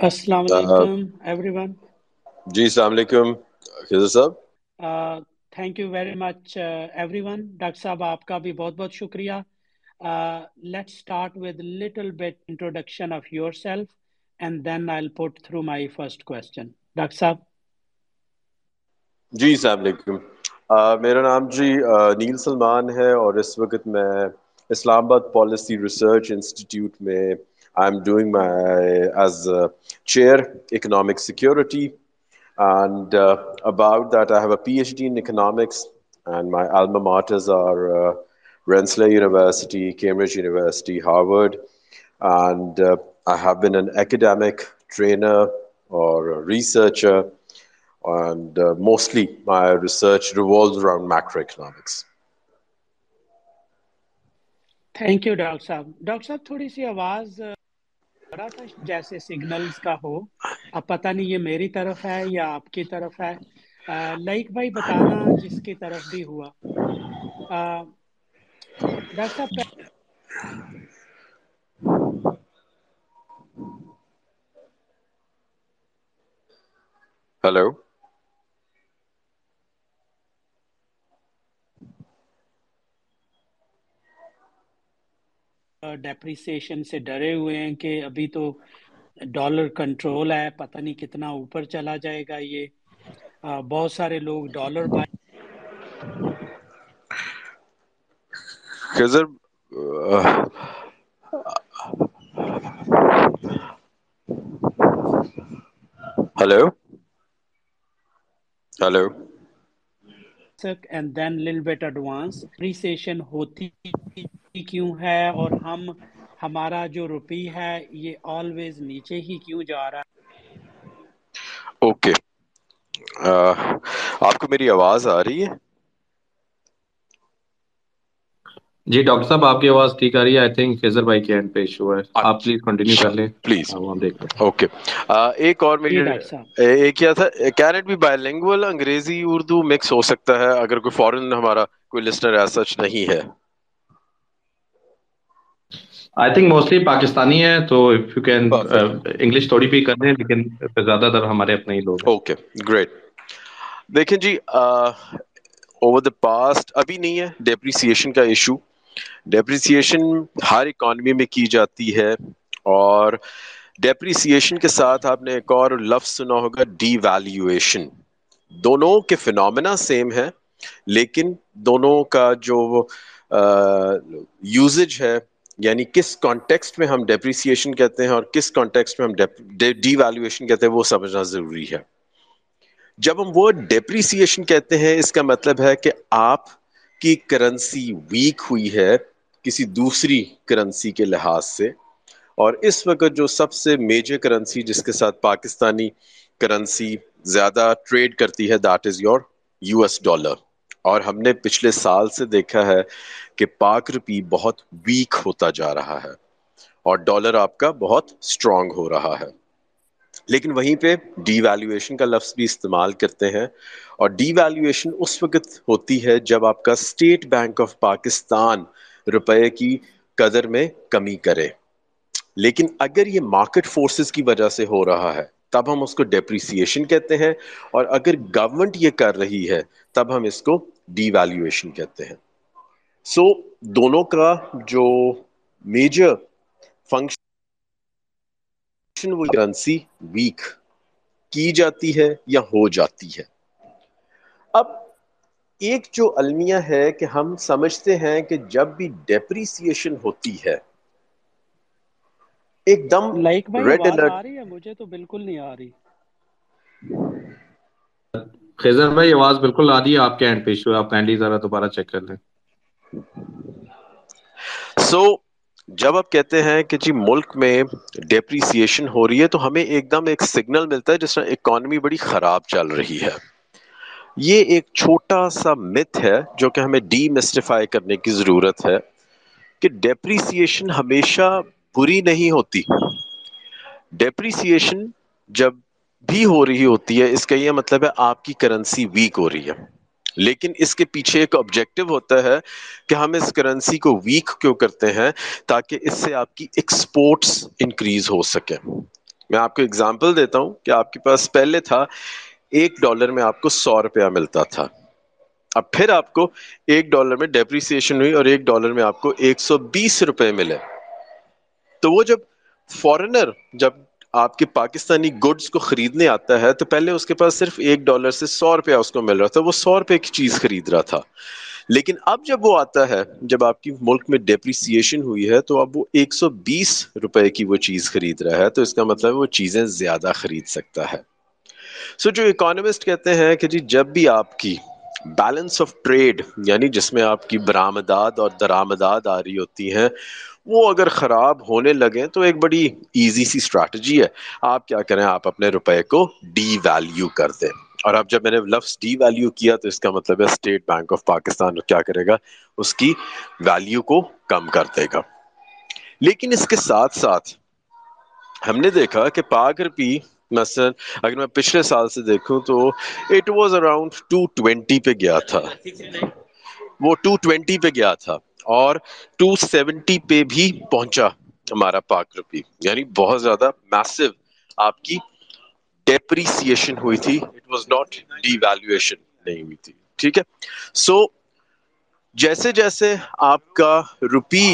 السلام علیکم every one جی السلام علیکم Khizar sahib. Thank you very much every one doctor sahib آپ کا بھی بہت بہت شکریہ۔ Let start with little bit introduction of yourself and then I put through my first question doctor sahib ji السلام علیکم۔ میرا نام جی نیل سلمان ہے اور اس وقت میں اسلام آباد پالیسی ریسرچ انسٹیٹیوٹ میں I am doing chair, economic security and about that I have a P H D in economics, and my alma maters اور university, Cambridge university, Harvard, and I have been an academic trainer اور researcher and uh, mostly my research revolves around macroeconomics. Thank you, Dr. Saab. Dr. Saab, تھوڑی سی آواز تھا جیسے signals کا ہو اب پتہ نہیں یہ میری طرف ہے یا آپ کی طرف ہے لائک بھائی بتانا جس کی طرف بھی ہوا ڈاکٹر صاحب ہلو ڈیپریسیشن سے ڈرے ہوئے ہیں کہ ابھی تو ڈالر کنٹرول ہے پتہ نہیں کتنا اوپر چلا جائے گا یہ۔ بہت سارے لوگ dollar buy hello? Hello? And then Lal bit advance recession ہوتی کیوں ہے اور ہم ہمارا جو روپی ہے یہ آلویز نیچے ہی کیوں جا رہا ہے؟ اوکے آپ کو میری آواز آ رہی ہے؟ جی ڈاکٹر صاحب آپ کی آواز ٹھیک آ رہی ہے؟ آئی تھنک فیزر بھائی کے اینڈ پہ ایشو ہے۔ آپ پلیز کنٹینیو کر لیں۔ پلیز ہم دیکھ لیں۔ اوکے ایک اور میری ایک کیا تھا؟ کین اٹ بی بائی لینگوئل انگریزی اردو مکس ہو سکتا ہے۔ اگر کوئی فورن ہمارا کوئی لسنر ایسا سچ نہیں ہے۔ آئی تھنک موسٹلی پاکستانی ہے تو اف یو کین انگلش تھوڑی بھی کر دیں لیکن زیادہ تر ہمارے اپنے ہی لوگ اوکے گریٹ دیکھیں جی اوور دا پاسٹ ابھی نہیں ہے ڈیپریسیشن کا ایشو ڈیپریسیشن ہر اکانومی میں کی جاتی ہے اور ڈیپریسیشن کے ساتھ آپ نے ایک اور لفظ سنا ہوگا ڈی ویلیویشن دونوں کے فنومنا سیم ہے لیکن دونوں کا جو یوزج ہے یعنی کس کانٹیکسٹ میں ہم ڈیپریسیشن کہتے ہیں اور کس کانٹیکسٹ میں ہم ڈی ویلیویشن کہتے ہیں، وہ سمجھنا ضروری ہے۔ جب ہم وہ ڈیپریسیشن کہتے ہیں، اس کا مطلب ہے کہ آپ کی کرنسی ویک ہوئی ہے کسی دوسری کرنسی کے لحاظ سے، اور اس وقت جو سب سے میجر کرنسی جس کے ساتھ پاکستانی کرنسی زیادہ ٹریڈ کرتی ہے that is your U S dollar اور ہم نے پچھلے سال سے دیکھا ہے کہ پاک روپی بہت ویک ہوتا جا رہا ہے اور ڈالر آپ کا بہت اسٹرانگ ہو رہا ہے۔ لیکن وہیں پہ ڈی ویلیویشن کا لفظ بھی استعمال کرتے ہیں اور ڈی ویلیویشن اس وقت ہوتی ہے جب آپ کا اسٹیٹ بینک آف پاکستان روپے کی قدر میں کمی کرے۔ لیکن اگر یہ مارکیٹ فورسز کی وجہ سے ہو رہا ہے تب ہم اس کو ڈیپریسیشن کہتے ہیں اور اگر گورنمنٹ یہ کر رہی ہے تب ہم اس کو ڈی ویلیویشن کہتے ہیں۔ سو so, دونوں کا جو میجر فنکشن وہ کرنسی ویک کی جاتی ہے یا ہو جاتی ہے۔ اب ایک جو المیہ ہے کہ ہم سمجھتے ہیں کہ جب بھی ڈیپریسیشن ہوتی ہے ایک دم لائک ریڈ الرٹ آ رہی ہے مجھے تو بالکل نہیں آ رہی۔ خیزر بھائی آواز بالکل آ رہی ہے آپ کے اینڈ پہ ایشو آپ کائنڈلی ذرا دوبارہ چیک کر لیں۔ سو جب آپ کہتے ہیں کہ جی ملک میں ڈیپریسیشن ہو رہی ہے تو ہمیں ایک دم ایک سگنل ملتا ہے جس میں اکانومی بڑی خراب چل رہی ہے۔ یہ ایک چھوٹا سا مت ہے جو کہ ہمیں ڈی مسٹیفائی کرنے کی ضرورت ہے کہ ڈیپریسیشن ہمیشہ بری نہیں ہوتی۔ ڈیپریسیشن جب بھی ہو رہی ہوتی ہے، اس کا یہ مطلب ہے آپ کی کرنسی ویک ہو رہی ہے۔ لیکن اس کے پیچھے ایک آبجیکٹو ہوتا ہے کہ ہم اس کرنسی کو ویک کیوں کرتے ہیں تاکہ اس سے آپ کی ایکسپورٹس انکریز ہو سکے۔ میں آپ کو اگزامپل دیتا ہوں کہ آپ کے پاس پہلے تھا، ایک ڈالر میں آپ کو سو روپیہ ملتا تھا۔ اب پھر آپ کو ایک ڈالر میں ڈیپریسیشن ہوئی اور ایک ڈالر میں آپ کو ایک سو بیس روپے ملے۔ تو وہ جب فورنر جب آپ کے پاکستانی گڈس کو خریدنے آتا ہے تو پہلے اس کے پاس صرف ایک ڈالر سے سو روپیہ اس کو مل رہا تھا وہ سو روپے کی چیز خرید رہا تھا۔ لیکن اب جب وہ آتا ہے جب آپ کی ملک میں ڈیپریسیشن ہوئی ہے تو اب وہ ایک سو بیس روپے کی وہ چیز خرید رہا ہے تو اس کا مطلب وہ چیزیں زیادہ خرید سکتا ہے۔ سو so, جو اکانومسٹ کہتے ہیں کہ جی جب بھی آپ کی بیلنس آف ٹریڈ یعنی جس میں آپ کی برآمدات اور درآمدات آ رہی ہوتی ہیں وہ اگر خراب ہونے لگے تو ایک بڑی ایزی سی اسٹریٹجی ہے۔ آپ کیا کریں؟ آپ اپنے روپے کو ڈی ویلیو کر دیں۔ اور اب جب میں نے لفظ ڈی ویلیو کیا تو اس کا مطلب ہے اسٹیٹ بینک آف پاکستان کیا کرے گا؟ اس کی ویلیو کو کم کر دے گا۔ لیکن اس کے ساتھ ساتھ ہم نے دیکھا کہ پاک روپی، مثلا اگر میں پچھلے سال سے دیکھوں تو it was around two twenty پہ گیا تھا۔ وہ ٹو ٹوینٹی پہ گیا تھا۔ اور ٹو سیونٹی پہ بھی پہنچا ہمارا پاک روپی یعنی بہت زیادہ میسو آپ کی ڈیپریسیشن ہوئی تھی۔ It was not devaluation نہیں ہوئی تھی۔ ٹھیک ہے۔ سو جیسے جیسے آپ کا روپی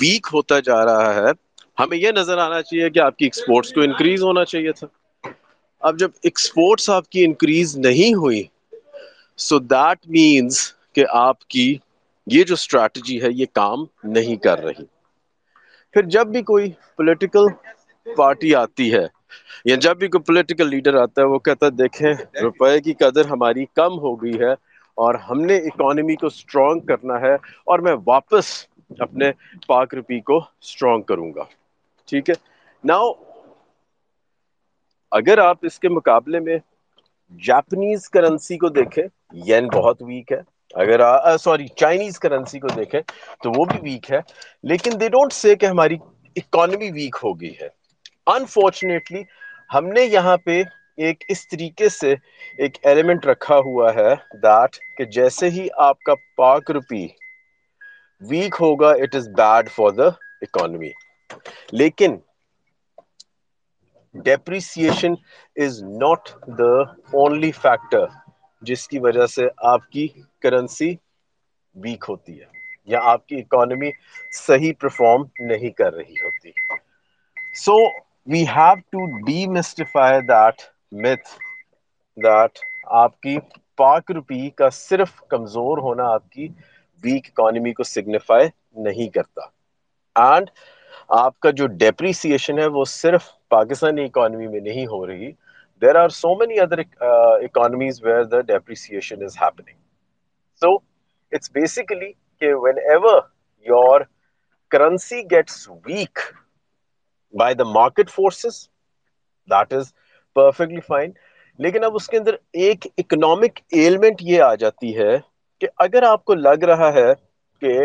ویک ہوتا جا رہا ہے، ہمیں یہ نظر آنا چاہیے کہ آپ کی ایکسپورٹس کو انکریز ہونا چاہیے تھا۔ اب جب ایکسپورٹس آپ کی انکریز نہیں ہوئی سو دیٹ مینس کہ آپ کی یہ جو اسٹریٹجی ہے یہ کام نہیں کر رہی۔ پھر جب بھی کوئی پولیٹیکل پارٹی آتی ہے یا جب بھی کوئی پولیٹیکل لیڈر آتا ہے، وہ کہتا ہے، دیکھیں، روپے کی قدر ہماری کم ہو گئی ہے اور ہم نے اکانومی کو اسٹرانگ کرنا ہے اور میں واپس اپنے پاک روپی کو اسٹرانگ کروں گا۔ ٹھیک ہے؟ ناؤ اگر آپ اس کے مقابلے میں جاپنیز کرنسی کو دیکھیں ین بہت ویک ہے۔ اگر سوری چائنیز کرنسی کو دیکھیں تو وہ بھی ویک ہے، لیکن دے ڈونٹ سے کہ ہماری اکانومی ویک ہو گئی ہے۔ انفارچونیٹلی ہم نے یہاں پہ ایک اس طریقے سے ایک ایلیمنٹ رکھا ہوا ہے دیٹ کہ جیسے ہی آپ کا پاک روپی ویک ہوگا it is bad for the economy لیکن depreciation is not the only factor جس کی وجہ سے آپ کی کرنسی ویک ہوتی ہے یا آپ کی اکانومی صحیح پرفارم نہیں کر رہی ہوتی۔ So we have to demystify that myth that آپ کی پاک روپی کا صرف کمزور ہونا آپ کی ویک اکانومی کو سگنیفائی نہیں کرتا۔ اینڈ آپ کا جو ڈیپریسیشن ہے وہ صرف پاکستانی اکانومی میں نہیں ہو رہی۔ There are so many other economies where the depreciation is happening so it's basically کہ whenever your currency gets weak by the market forces that is perfectly fine لیکن اب اس کے اندر ایک اکنامک ایلمنٹ یہ آ جاتی ہے کہ اگر آپ کو لگ رہا ہے کہ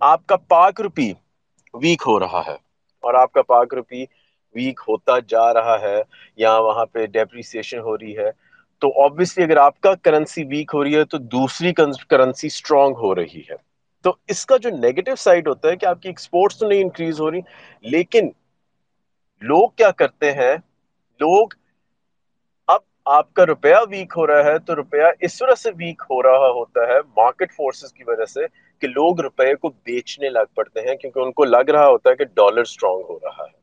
آپ کا پاک روپی ویک ہو رہا ہے اور آپ کا پاک روپی ویک ہوتا جا رہا ہے یا وہاں پہ ڈیپریسیشن ہو رہی ہے، تو آبویسلی اگر آپ کا کرنسی ویک ہو رہی ہے تو دوسری کرنسی اسٹرانگ ہو رہی ہے۔ تو اس کا جو نیگیٹو سائڈ ہوتا ہے کہ آپ کی ایکسپورٹس تو نہیں انکریز ہو رہی، لیکن لوگ کیا کرتے ہیں؟ لوگ اب آپ کا روپیہ ویک ہو رہا ہے تو روپیہ اس وجہ سے ویک ہو رہا ہوتا ہے مارکیٹ فورسز کی وجہ سے کہ لوگ روپے کو بیچنے لگ پڑتے ہیں، کیونکہ ان کو لگ رہا ہوتا ہے کہ ڈالر اسٹرانگ ہو رہا ہے۔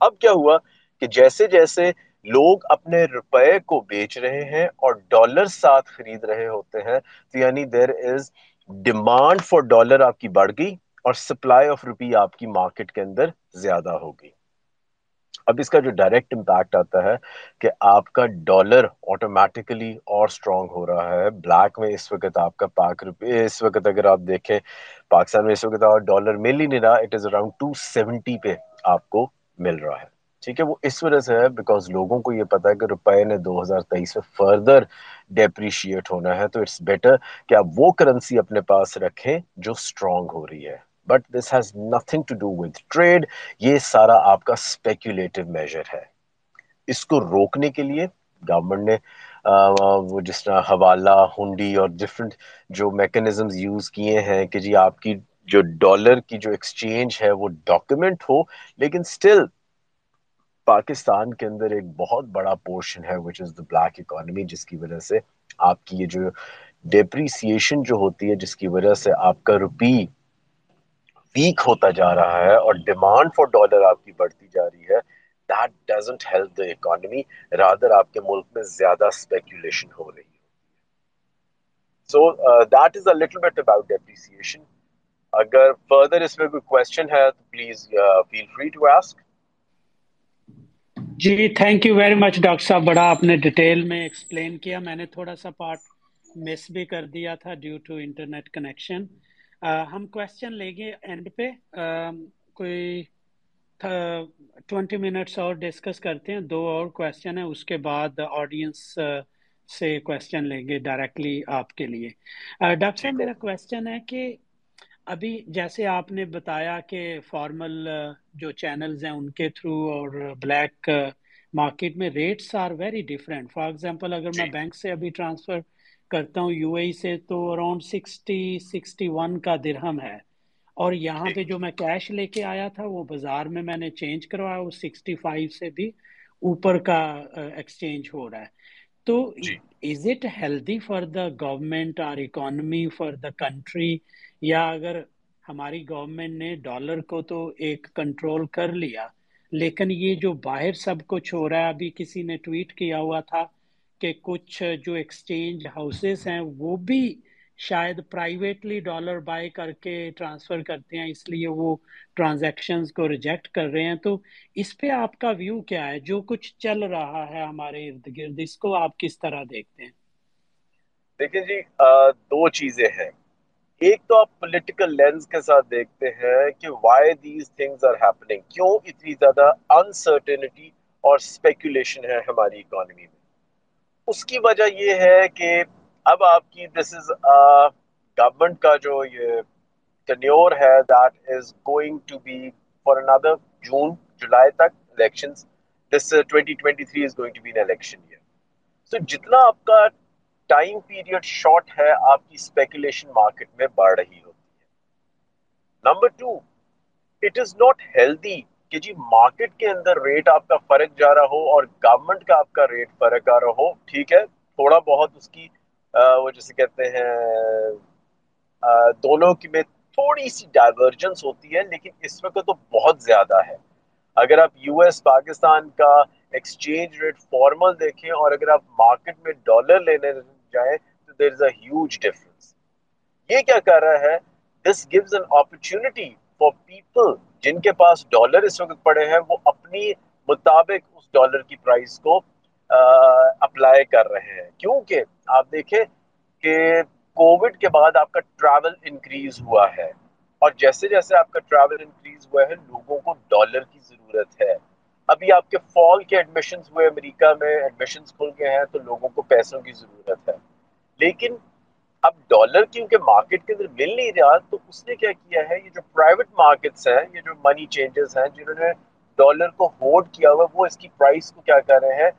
اب کیا ہوا کہ جیسے جیسے لوگ اپنے روپے کو بیچ رہے ہیں اور ڈالر ساتھ خرید رہے ہوتے ہیں، تو یعنی there is demand for dollar آپ کی بڑھ گئی اور سپلائی آف روپی آپ کی مارکیٹ کے اندر زیادہ ہوگی اب اس کا جو ڈائریکٹ امپیکٹ آتا ہے کہ آپ کا ڈالر آٹومیٹیکلی اور اسٹرانگ ہو رہا ہے۔ بلیک میں اس وقت آپ کا پاک روپے، اس وقت اگر آپ دیکھیں، پاکستان میں اس وقت ڈالر مل ہی نہیں رہا it is around two seventy پہ آپ کو مل رہا ہے۔ ٹھیک ہے، وہ اس وجہ سے ہے بیکاز لوگوں کو یہ پتا ہے کہ روپے نے دو ہزار تیئیس میں فردر ڈیپریشیٹ ہونا ہے، تو اٹس بیٹر کہ آپ وہ کرنسی اپنے پاس رکھیں جو اسٹرانگ ہو رہی ہے۔ But this has nothing to do with trade یہ سارا آپ کا اسپیکولیٹو میجر ہے۔ اس کو روکنے کے لیے گورنمنٹ نے وہ جس طرح حوالہ، ہنڈی اور ڈفرینٹ جو میکنزمز یوز کیے ہیں کہ جی آپ کی جو ڈالر کی جو ایکسچینج ہے وہ ڈاکیومنٹ ہو لیکن سٹل پاکستان کے اندر ایک بہت بڑا پورشن ہے وچ از دا بلیک اکانومی جس کی وجہ سے آپ کی یہ جو ڈیپریسیشن جو ہوتی ہے جس کی وجہ سے آپ کا روپی ویک ہوتا جا رہا ہے اور ڈیمانڈ فار ڈالر آپ کی بڑھتی جا رہی ہے that doesn't help the economy rather آپ کے ملک میں زیادہ speculation ہو رہی ہے۔ So uh, that is a little bit about depreciation. اگر further اس میں کوئی question ہے تو uh, feel free to ask. G thank you very much doctor sahib بڑا آپ نے ڈیٹیل میں ایکسپلین کیا۔ میں نے تھوڑا سا پارٹ مس بھی کر دیا تھا ڈیو ٹو انٹرنیٹ کنیکشن ہم کوشچن لیں گے اینڈ پہ۔ کوئی ٹوینٹی منٹس اور ڈسکس کرتے ہیں۔ دو اور کوشچن ہیں۔ اس کے بعد آڈینس سے کوشچن لیں گے ڈائریکٹلی آپ کے لیے۔ ڈاکٹر صاحب میرا کوشچن ہے کہ ابھی جیسے آپ نے بتایا کہ فارمل جو چینلز ہیں ان کے تھرو اور بلیک مارکیٹ میں rates are very different for example اگر میں بینک سے ابھی ٹرانسفر کرتا ہوں یو اے سے تو اراؤنڈ سکسٹی سکسٹی ون کا درہم ہے۔ اور یہاں پہ جو میں کیش لے کے آیا تھا وہ بازار میں میں نے چینج کروایا وہ سکسٹی فائیو سے بھی اوپر کا ایکسچینج ہو رہا ہے۔ تو is it healthy for the government اور اکانومی فار دا کنٹری یا اگر ہماری گورنمنٹ نے ڈالر کو تو ایک کنٹرول کر لیا، لیکن یہ جو باہر سب کچھ ہو رہا ہے، ابھی کسی نے ٹویٹ کیا ہوا تھا کہ کچھ جو ایکسچینج ہاؤسز ہیں، وہ بھی شاید پرائیویٹلی ڈالر بائی کر کے ٹرانسفر کرتے ہیں، اس لیے وہ ٹرانزیکشنز کو ریجیکٹ کر رہے ہیں۔ تو اس پہ آپ کا ویو کیا ہے؟ جو کچھ چل رہا ہے ہمارے ارد گرد، اس کو آپ کس طرح دیکھتے ہیں؟ دیکھیں جی دو چیزیں ہیں۔ ایک تو آپ پولیٹیکل لینز کے ساتھ دیکھتے ہیں کہ why these things are happening کیوں اتنی زیادہ انسرٹینٹی اور اسپیکولیشن ہے ہماری اکانومی میں؟ اس کی وجہ یہ ہے کہ اب آپ کی دس از گورنمنٹ کا جو یہ ٹنیور ہے that is going to be for اندر جون جولائی تک elections this 2023 is going to be an election year so جتنا آپ کا ٹائم پیریڈ شارٹ ہے، آپ کی اسپیکولیشن مارکیٹ میں بڑھ رہی ہوتی ہے۔ Number two it is not healthy کہ جی مارکیٹ کے اندر ریٹ آپ کا فرق جا رہا ہو اور گورنمنٹ کا آپ کا ریٹ فرق آ رہا ہو، ٹھیک ہے، تھوڑا بہت اس کی وہ جیسے کہتے ہیں دونوں کی میں تھوڑی سی ڈائیورجنس ہوتی ہے، لیکن اس وقت تو بہت زیادہ ہے۔ اگر آپ یو ایس پاکستان کا ایکسچینج ریٹ فارمل دیکھیں اور اگر آپ مارکیٹ میں ڈالر لینے جائیں تو دیر از اے ہیوج ڈفرنس یہ کیا کر رہا ہے؟ This gives an opportunity for people جن کے پاس ڈالر اس وقت پڑے ہیں، وہ اپنی مطابق اس ڈالر کی پرائس کو اپلائی کر رہے ہیں۔ کیونکہ آپ دیکھیں کہ کووڈ کے بعد آپ کا ٹریول انکریز ہوا ہے۔ اور جیسے جیسے آپ کا ٹریول انکریز ہوا ہے، لوگوں کو ڈالر کی ضرورت ہے۔ ابھی آپ کے فال کے ایڈمیشنز ہوئے، امریکہ میں ایڈمیشنز کھل گئے ہیں تو لوگوں کو پیسوں کی ضرورت ہے۔ لیکن اب ڈالر کیونکہ مارکیٹ کے اندر مل نہیں رہا، تو اس نے کیا کیا ہے؟ یہ جو پرائیویٹ مارکیٹس ہیں، یہ جو منی چینجز ہیں، جنہوں نے ڈالر کو ہولڈ کیا ہوا، وہ اس کی پرائس کو کیا کر رہے ہیں؟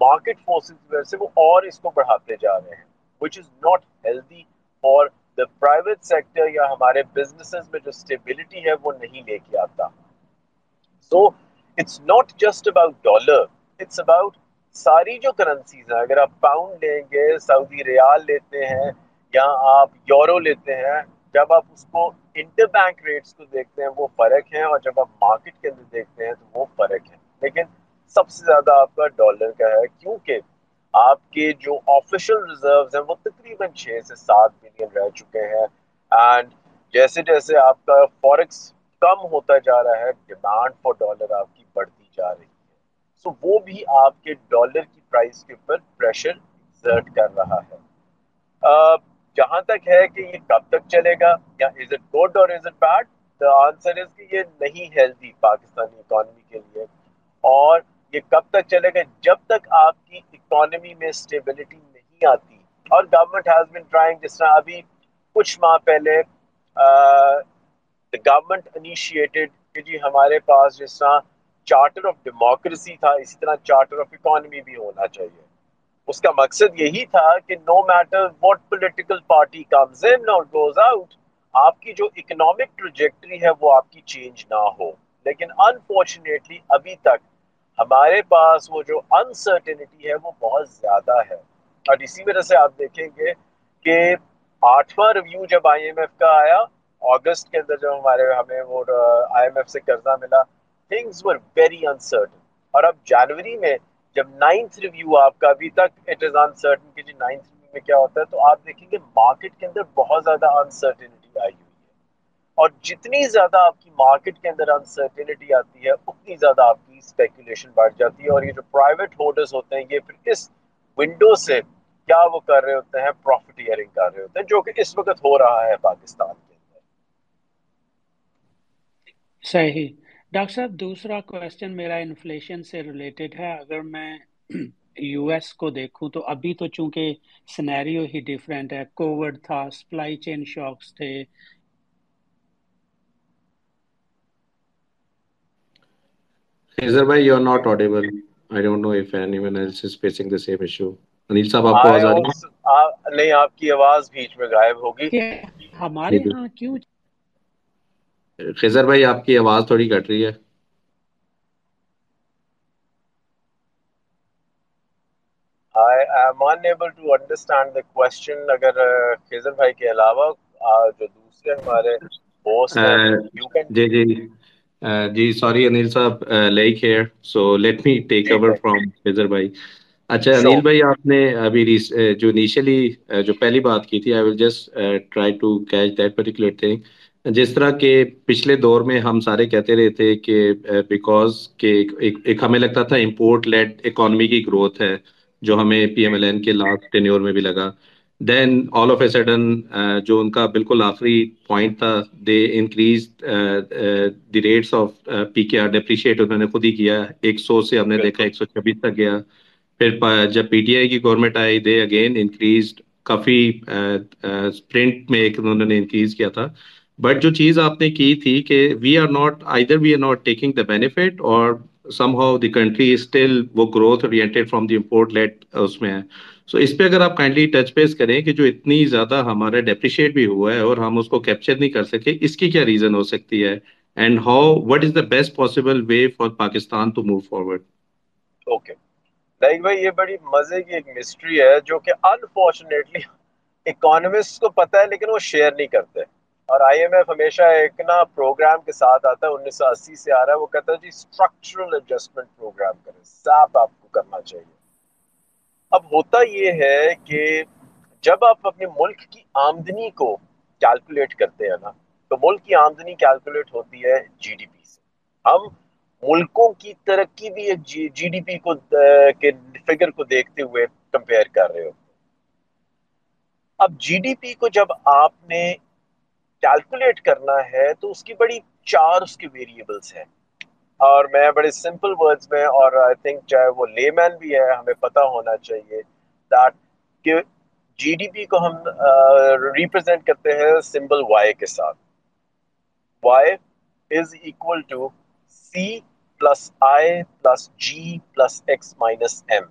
مارکیٹ فورسز کی وجہ سے وہ اور اس کو بڑھاتے جا رہے ہیں which is not healthy for the private sector یا ہمارے بزنسز میں جو اسٹیبلٹی ہے، وہ نہیں لے کے آتا۔ So it's not just about dollar it's about ساری جو کرنسیز ہیں۔ اگر آپ پاؤنڈ لیں گے، سعودی ریال لیتے ہیں یا آپ یورو لیتے ہیں، جب آپ اس کو انٹر بینک ریٹس کو دیکھتے ہیں، وہ فرق ہے اور جب آپ مارکیٹ کے اندر دیکھتے ہیں تو وہ فرق ہے لیکن سب سے زیادہ آپ کا ڈالر کا ہے، کیونکہ آپ کے جو آفیشل ریزروز ہیں، وہ تقریباً چھ سے سات ملین رہ چکے ہیں۔ اینڈ جیسے جیسے آپ کا فارکس کم ہوتا جا رہا ہے ڈیمانڈ فار ڈالر آپ کی بڑھتی جا رہی ہے۔ سو so, وہ بھی آپ کے ڈالر کی پرائس کے اوپر پریشر ایگزرٹ کر رہا ہے۔ uh, جہاں تک ہے کہ یہ کب تک چلے گا یا از اٹ گڈ اور is it bad the answer is کہ یہ نہیں ہیلدی پاکستانی اکانومی کے لیے۔ اور یہ کب تک چلے گا؟ جب تک آپ کی اکانومی میں اسٹیبلٹی نہیں آتی۔ اور گورنمنٹ ہیز بین ٹرائنگ جس طرح ابھی کچھ ماہ پہلے گورنمنٹ انیشیٹڈ کہ جی ہمارے پاس جس طرح چارٹر آف ڈیموکریسی تھا، اسی طرح چارٹر آف اکانومی بھی ہونا چاہیے۔ اس کا مقصد یہی تھا کہ no matter what political party comes in اور گوز آؤٹ آپ کی جو اکنامک ٹروجیکٹری ہے وہ آپ کی چینج نہ ہو۔ لیکن انفارچونیٹلی ابھی تک ہمارے پاس وہ جو انسرٹینٹی ہے وہ بہت زیادہ ہے۔ اور اسی وجہ سے آپ دیکھیں گے کہ آٹھواں ریویو جب آئی ایم ایف کا آیا اگست کے اندر جب ہمارے ہمیں وہ آئی ایم ایف سے قرضہ ملا تھنگز ور ویری انسرٹن اور اب جنوری میں جب نائنتھ ریویو آپ کا ابھی تک اٹ از انسرٹن کہ جی نائنتھ ریویو میں کیا ہوتا ہے، تو آپ دیکھیں گے مارکیٹ کے اندر بہت زیادہ انسرٹنٹی آئی ہوئی ہے۔ اور جتنی زیادہ آپ کی مارکیٹ کے اندر انسرٹنٹی آتی ہے، اتنی زیادہ آپ کی اسپیکولیشن بڑھ جاتی ہے۔ اور یہ جو پرائیویٹ ہولڈرز ہوتے ہیں، یہ پھر اس ونڈو سے کیا وہ کر رہے ہوتے ہیں پروفٹ ایئرنگ کر رہے ہوتے ہیں، جو کہ اس وقت ہو رہا ہے پاکستان کے اندر صحیح۔ ڈاکٹر صاحب دوسرا کوشچن میرا انفلیشن سے ریلیٹڈ ہے۔ اگر میں یو ایس کو دیکھوں تو ابھی تو چونکہ سنیریو ہی ڈیفرنٹ ہے۔ کووڈ تھا سپلائی چین شاکس تھے۔ خیزر بھائی you are not audible I don't know if any one else is facing the same issue Anil sahib آپ کو آواز آ رہی ہے نہیں آپ کی آواز بیچ میں غائب ہوگی ہمارے ہاں کیوں خیزر بھائی آپ کی آواز تھوڑی کٹ رہی ہے۔ I am unable to understand the question. اگر خیزر بھائی کے علاوہ جو دوسرے ہمارے جی جی جی sorry Anil sahib lag here so let me take over from Khizar بھائی۔ اچھا انیل بھائی آپ نے ابھی جو انیشلی جو پہلی بات کی تھی I will just try to catch that particular thing جس طرح کے پچھلے دور میں ہم سارے کہتے رہے تھے کہ بیکاز کہ ایک ہمیں لگتا تھا امپورٹ لیڈ اکانومی کی گروتھ ہے جو ہمیں پی ایم ایل این کے لاسٹ ٹینیور میں بھی لگا۔ دین آل آف اے سڈن جو ان کا بالکل آخری پوائنٹ تھا they increase the rates of P K R depreciate انہوں نے خود ہی کیا۔ ایک سو سے ہم نے دیکھا ایک سو چھبیس تک گیا۔ پھر جب پی ٹی آئی کی گورنمنٹ آئی دے اگین انکریز کافی اسپرنٹ میں ایک انہوں نے انکریز کیا تھا۔ بٹ جو چیز آپ نے کی تھی کہ we are not either we are not taking the benefit اور some how the country still وہ growth oriented from the import led اس میں ہے. سو اس پہ اگر آپ کائنڈلی ٹچ بیس کریں کہ جو اتنی زیادہ ہمارا ڈیپریشیٹ بھی ہوا ہے اور ہم اس کو کیپچر نہیں کر سکے، اس کی کیا ریزن ہو سکتی ہے؟ And how what is the best possible way for Pakistan to move forward okay like بھائی یہ بڑی مزے کی ایک مسٹری ہے جو کہ انفارچونیٹلی اکانومسٹ کو پتہ ہے لیکن وہ شیئر نہیں کرتے اور آئی ایم ایف ہمیشہ ایک نا پروگرام کے ساتھ آتا ہے، انیس سو اسی سے آ رہا ہے، وہ کہتا ہے جی اسٹرکچرل ایڈجسٹمنٹ پروگرام کریں سیپ آپ کو کرنا چاہیے۔ اب ہوتا یہ ہے کہ جب آپ اپنے ملک کی آمدنی کو کیلکولیٹ کرتے ہیں نا، تو ملک کی آمدنی کیلکولیٹ ہوتی ہے جی ڈی پی سے۔ ہم ملکوں کی ترقی بھی ایک جی ڈی پی کو کے فگر کو دیکھتے ہوئے کمپیئر کر رہے ہو اب جی ڈی پی کو جب آپ نے کیلکولیٹ کرنا ہے تو اس کی بڑی چار اس کے ویریبلس ہیں۔ اور میں بڑے سمپل ورڈز میں اور آئی تھنک چاہے وہ لے مین بھی ہے، ہمیں پتہ ہونا چاہیے دیٹ کہ جی ڈی پی کو ہم ریپرزینٹ کرتے ہیں سمبل وائی کے ساتھ۔ Y is equal to C plus I plus G plus X minus M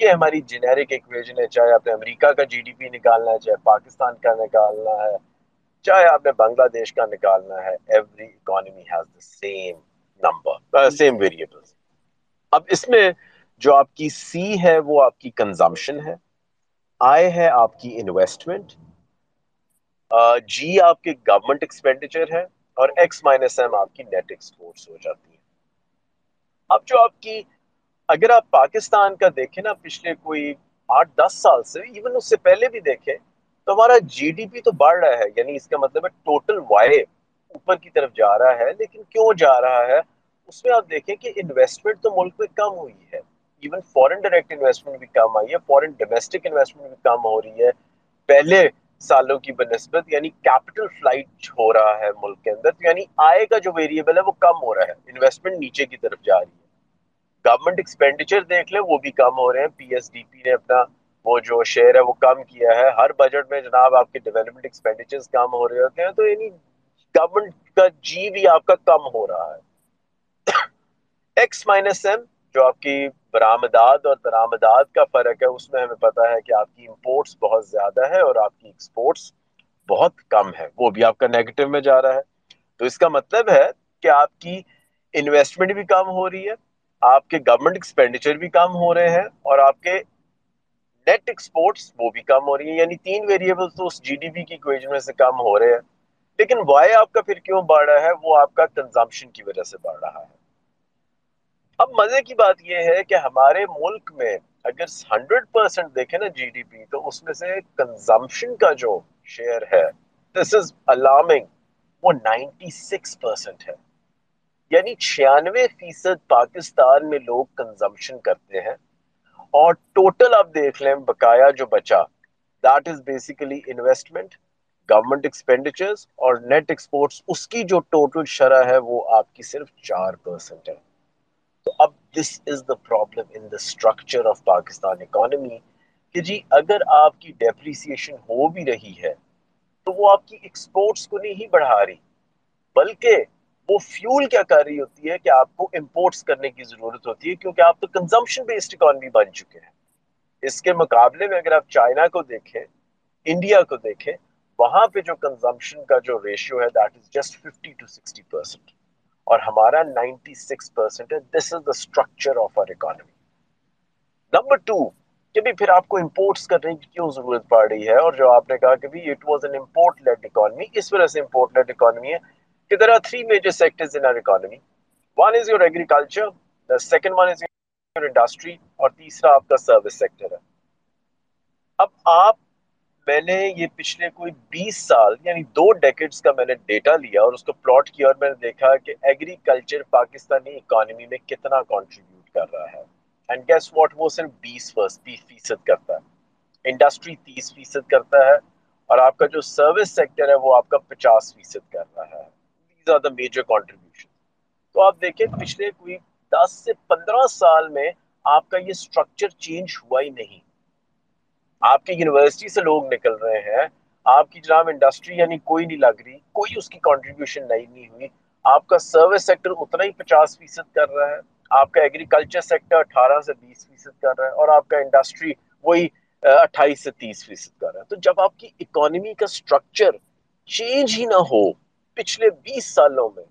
یہ ہماری جنیرک ایکویژن ہے، چاہے آپ نے امریکہ کا جی ڈی پی نکالنا ہے، چاہے پاکستان کا نکالنا ہے۔ چاہے آپ نے بنگلہ دیش کا نکالنا ہے every economy has the same number same variable اب اس میں جو آپ کی سی ہے وہ آپ کی کنزمپشن ہے آئی ہے آپ کی انویسٹمنٹ جی آپ کے گورنمنٹ ایکسپینڈیچر ہے اور ایکس مائنس ایم آپ کی نیٹ ایکسپورٹس ہو جاتی ہے۔ اب جو آپ کی اگر آپ پاکستان کا دیکھیں نا پچھلے کوئی آٹھ دس سال سے ایون اس سے پہلے بھی دیکھیں تو ہمارا جی ڈی پی تو بڑھ رہا ہے یعنی اس کا مطلب ہے ٹوٹل وائی اوپر کی طرف جا رہا ہے، لیکن کیوں جا رہا ہے؟ اس میں آپ دیکھیں کہ انویسٹمنٹ تو ملک میں کم ہوئی ہے۔ ایون فورن ڈائریکٹ انویسٹمنٹ بھی کم آئی ہے فورن ڈومیسٹک انویسٹمنٹ بھی کم ہو رہی ہے۔ پہلے سالوں کی بنسبت یعنی کیپٹل فلائٹ ہو رہا ہے ملک کے اندر یعنی آئے کا جو ویریبل ہے وہ کم ہو رہا ہے۔ انویسٹمنٹ نیچے کی طرف جا رہی ہے۔ گورنمنٹ ایکسپینڈیچر دیکھ لیں، وہ بھی کم ہو رہے ہیں۔ پی ایس ڈی پی نے اپنا وہ جو شیئر ہے وہ کم کیا ہے۔ ہر بجٹ میں جناب آپ کے ڈیولپمنٹ ایکسپینڈیچر کم ہو رہے ہوتے ہیں تو یعنی گورنمنٹ کا جی بھی آپ کا کم ہو رہا ہے۔ ایکس مائنس ایم جو آپ کی برآمدات اور درآمدات کا فرق ہے، اس میں ہمیں پتا ہے کہ آپ کی امپورٹس بہت زیادہ ہے اور آپ کی ایکسپورٹس بہت کم ہے وہ بھی آپ کا نیگیٹو میں جا رہا ہے۔ تو اس کا مطلب ہے کہ آپ کی انویسٹمنٹ بھی کم ہو رہی ہے، آپ کے گورنمنٹ ایکسپینڈیچر بھی کم ہو رہے ہیں اور آپ کے نیٹ ایکسپورٹس وہ بھی کم ہو رہی ہیں یعنی تین ویریبل تو اس جی ڈی پی کی کویجن میں سے کم ہو رہے ہیں۔ لیکن وائی آپ کا پھر کیوں بڑھ رہا ہے؟ وہ آپ کا کنزمپشن کی وجہ سے بڑھ رہا ہے۔ اب مزے کی بات یہ ہے کہ ہمارے ملک میں اگر ہنڈریڈ پرسینٹ دیکھیں نا جی ڈی پی تو اس میں سے کنزمپشن کا جو شیئر ہے دس از الارمنگ وہ نائنٹی سکس پرسینٹ ہے۔ یعنی چھیانوے فیصد پاکستان میں لوگ کنزمپشن کرتے ہیں۔ اور ٹوٹل آپ دیکھ لیں بقایا جو بچا that is basically investment government expenditures اور نیٹ ایکسپورٹس اس کی جو ٹوٹل شرح ہے وہ آپ کی صرف چار پرسینٹ ہے۔ تو اب this is the problem in the structure of Pakistan economy کہ جی اگر آپ کی ڈیپریسیشن ہو بھی رہی ہے تو وہ آپ کی ایکسپورٹس کو نہیں بڑھا رہی، بلکہ وہ فیول کیا کر رہی ہوتی ہے کہ آپ کو امپورٹس کرنے کی ضرورت ہوتی ہے کیونکہ آپ تو کنزمپشن بیسڈ اکانومی بن چکے ہیں۔ اس کے مقابلے میں اگر آپ چائنا کو دیکھیں، انڈیا کو دیکھیں، وہاں پہ جو کنزمپشن کا جو ریشیو ہے that is just fifty two sixty percent اور ہمارا نائنٹی سکس پرسینٹ ہے this is the structure of our economy number two کہ بھی پھر آپ کو امپورٹس کرنے کی کیوں ضرورت پڑ رہی ہے؟ اور جو آپ نے کہا کہ بھی it was an import led economy اس وجہ سے امپورٹ لیڈ اکانومی ہے کہ there are three major sectors in our economy one is your agriculture the second one is your industry اور تیسرا آپ کا سروس سیکٹر ہے۔ اب آپ، میں نے یہ پچھلے کوئی بیس سال یعنی دو ڈیکٹس کا میں نے ڈیٹا لیا اور اس کو پلاٹ کیا اور میں نے دیکھا کہ ایگریکلچر پاکستانی اکانومی میں کتنا کانٹریبیوٹ کر رہا ہے۔ اینڈ گیس واٹ وہ صرف بیس فیصد کرتا ہے۔ انڈسٹری تیس فیصد کرتا ہے اور آپ کا جو سروس سیکٹر ہے وہ آپ کا پچاس فیصد کر رہا ہے۔ These are the major contribution تو آپ دیکھیں پچھلے کوئی دس سے پندرہ سال میں آپ کا یہ اسٹرکچر چینج ہوا ہی نہیں۔ آپ کی یونیورسٹی سے لوگ نکل رہے ہیں۔ آپ کی جناب انڈسٹری یعنی کوئی نہیں لگ رہی، کوئی اس کی کانٹریبیوشن نہیں نہیں ہوئی۔ آپ کا سروس سیکٹر اتنا ہی پچاس فیصد کر رہا ہے۔ آپ کا ایگریکلچر سیکٹر اٹھارہ سے بیس فیصد کر رہا ہے اور آپ کا انڈسٹری وہی اٹھائیس سے تیس فیصد کر رہا ہے۔ تو جب آپ کی اکانومی کا اسٹرکچر چینج ہی نہ ہو پچھلے بیس سالوں میں،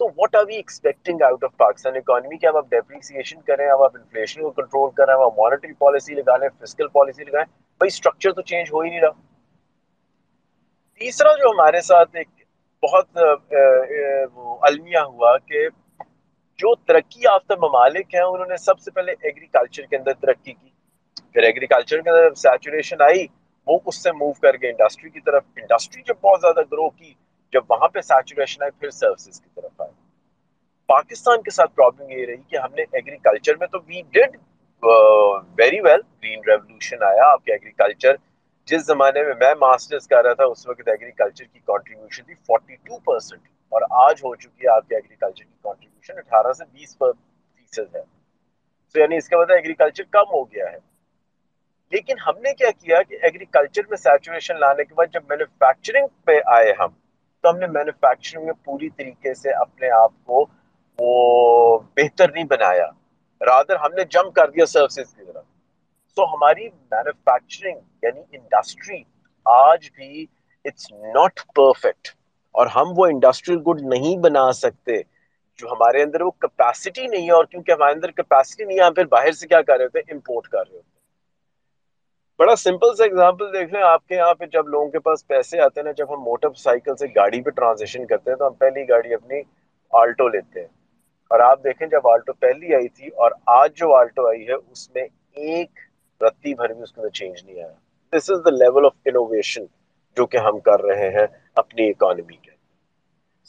تو what are we expecting out of Pakistan economy کہ اب آپ ڈیپریسیشن کریں اب آپ انفلیشن کو کنٹرول کریں اب آپ مانیٹری پالیسی لگا لیں فزیکل پالیسی لگائیں بھائی اسٹرکچر تو چینج ہو ہی نہیں رہا۔ تیسرا جو ہمارے ساتھ ایک بہت المیہ ہوا کہ جو ترقی یافتہ ممالک ہیں، انہوں نے سب سے پہلے ایگریکلچر کے اندر ترقی کی۔ پھر ایگریکلچر کے اندر سیچوریشن آئی، وہ اس سے موو کر گئے انڈسٹری کی طرف۔ انڈسٹری جب بہت زیادہ گرو کی جب وہاں پہ سیچوریشن آئی، پھر سروسز کی طرف آئی۔ پاکستان کے ساتھ پرابلم یہ رہی کہ ہم نے ایگریکلچر میں تو we did very well green revolution آیا، آپ کے ایگریکلچر جس زمانے میں میں ماسٹرز کر رہا تھا، اس وقت ایگریکلچر کی کانٹریبیوشن تھی فورٹی ٹو پرسینٹ اور آج ہو چکی ہے آپ کے ایگریکلچر کی کانٹریبیوشن اٹھارہ سے بیس فیصد ہے۔ تو یعنی اس کا مطلب ایگریکلچر کم ہو گیا ہے۔ لیکن ہم نے کیا کیا کہ ایگریکلچر میں سیچوریشن لانے کے بعد جب مینوفیکچرنگ پہ آئے ہم تو ہم نے مینوفیکچرنگ میں پوری طریقے سے اپنے آپ کو وہ بہتر نہیں بنایا۔ رادر ہم نے جمپ کر دیا سروسز کی طرف۔ سو ہماری مینوفیکچرنگ یعنی انڈسٹری آج بھی اٹس ناٹ پرفیکٹ اور ہم وہ انڈسٹریل گڈ نہیں بنا سکتے جو ہمارے اندر وہ کیپیسٹی نہیں ہے اور کیونکہ ہمارے اندر کیپیسٹی نہیں ہے، ہم پھر باہر سے کیا کر رہے ہوتے ہیں؟ امپورٹ کر رہے ہوتے ہیں۔ بڑا سمپل سا ایگزامپل دیکھ لیں۔ آپ کے یہاں پہ جب لوگوں کے پاس پیسے آتے ہیں نا جب ہم موٹر سائیکل سے گاڑی پہ ٹرانزیشن کرتے ہیں تو ہم پہلی گاڑی اپنی آلٹو لیتے ہیں۔ اور آپ دیکھیں جب آلٹو پہلی آئی تھی اور آج جو آلٹو آئی ہے اس میں ایک رتی بھر بھی اس کے اندر چینج نہیں آیا۔ This is the level of innovation جو کہ ہم کر رہے ہیں اپنی اکانومی کے۔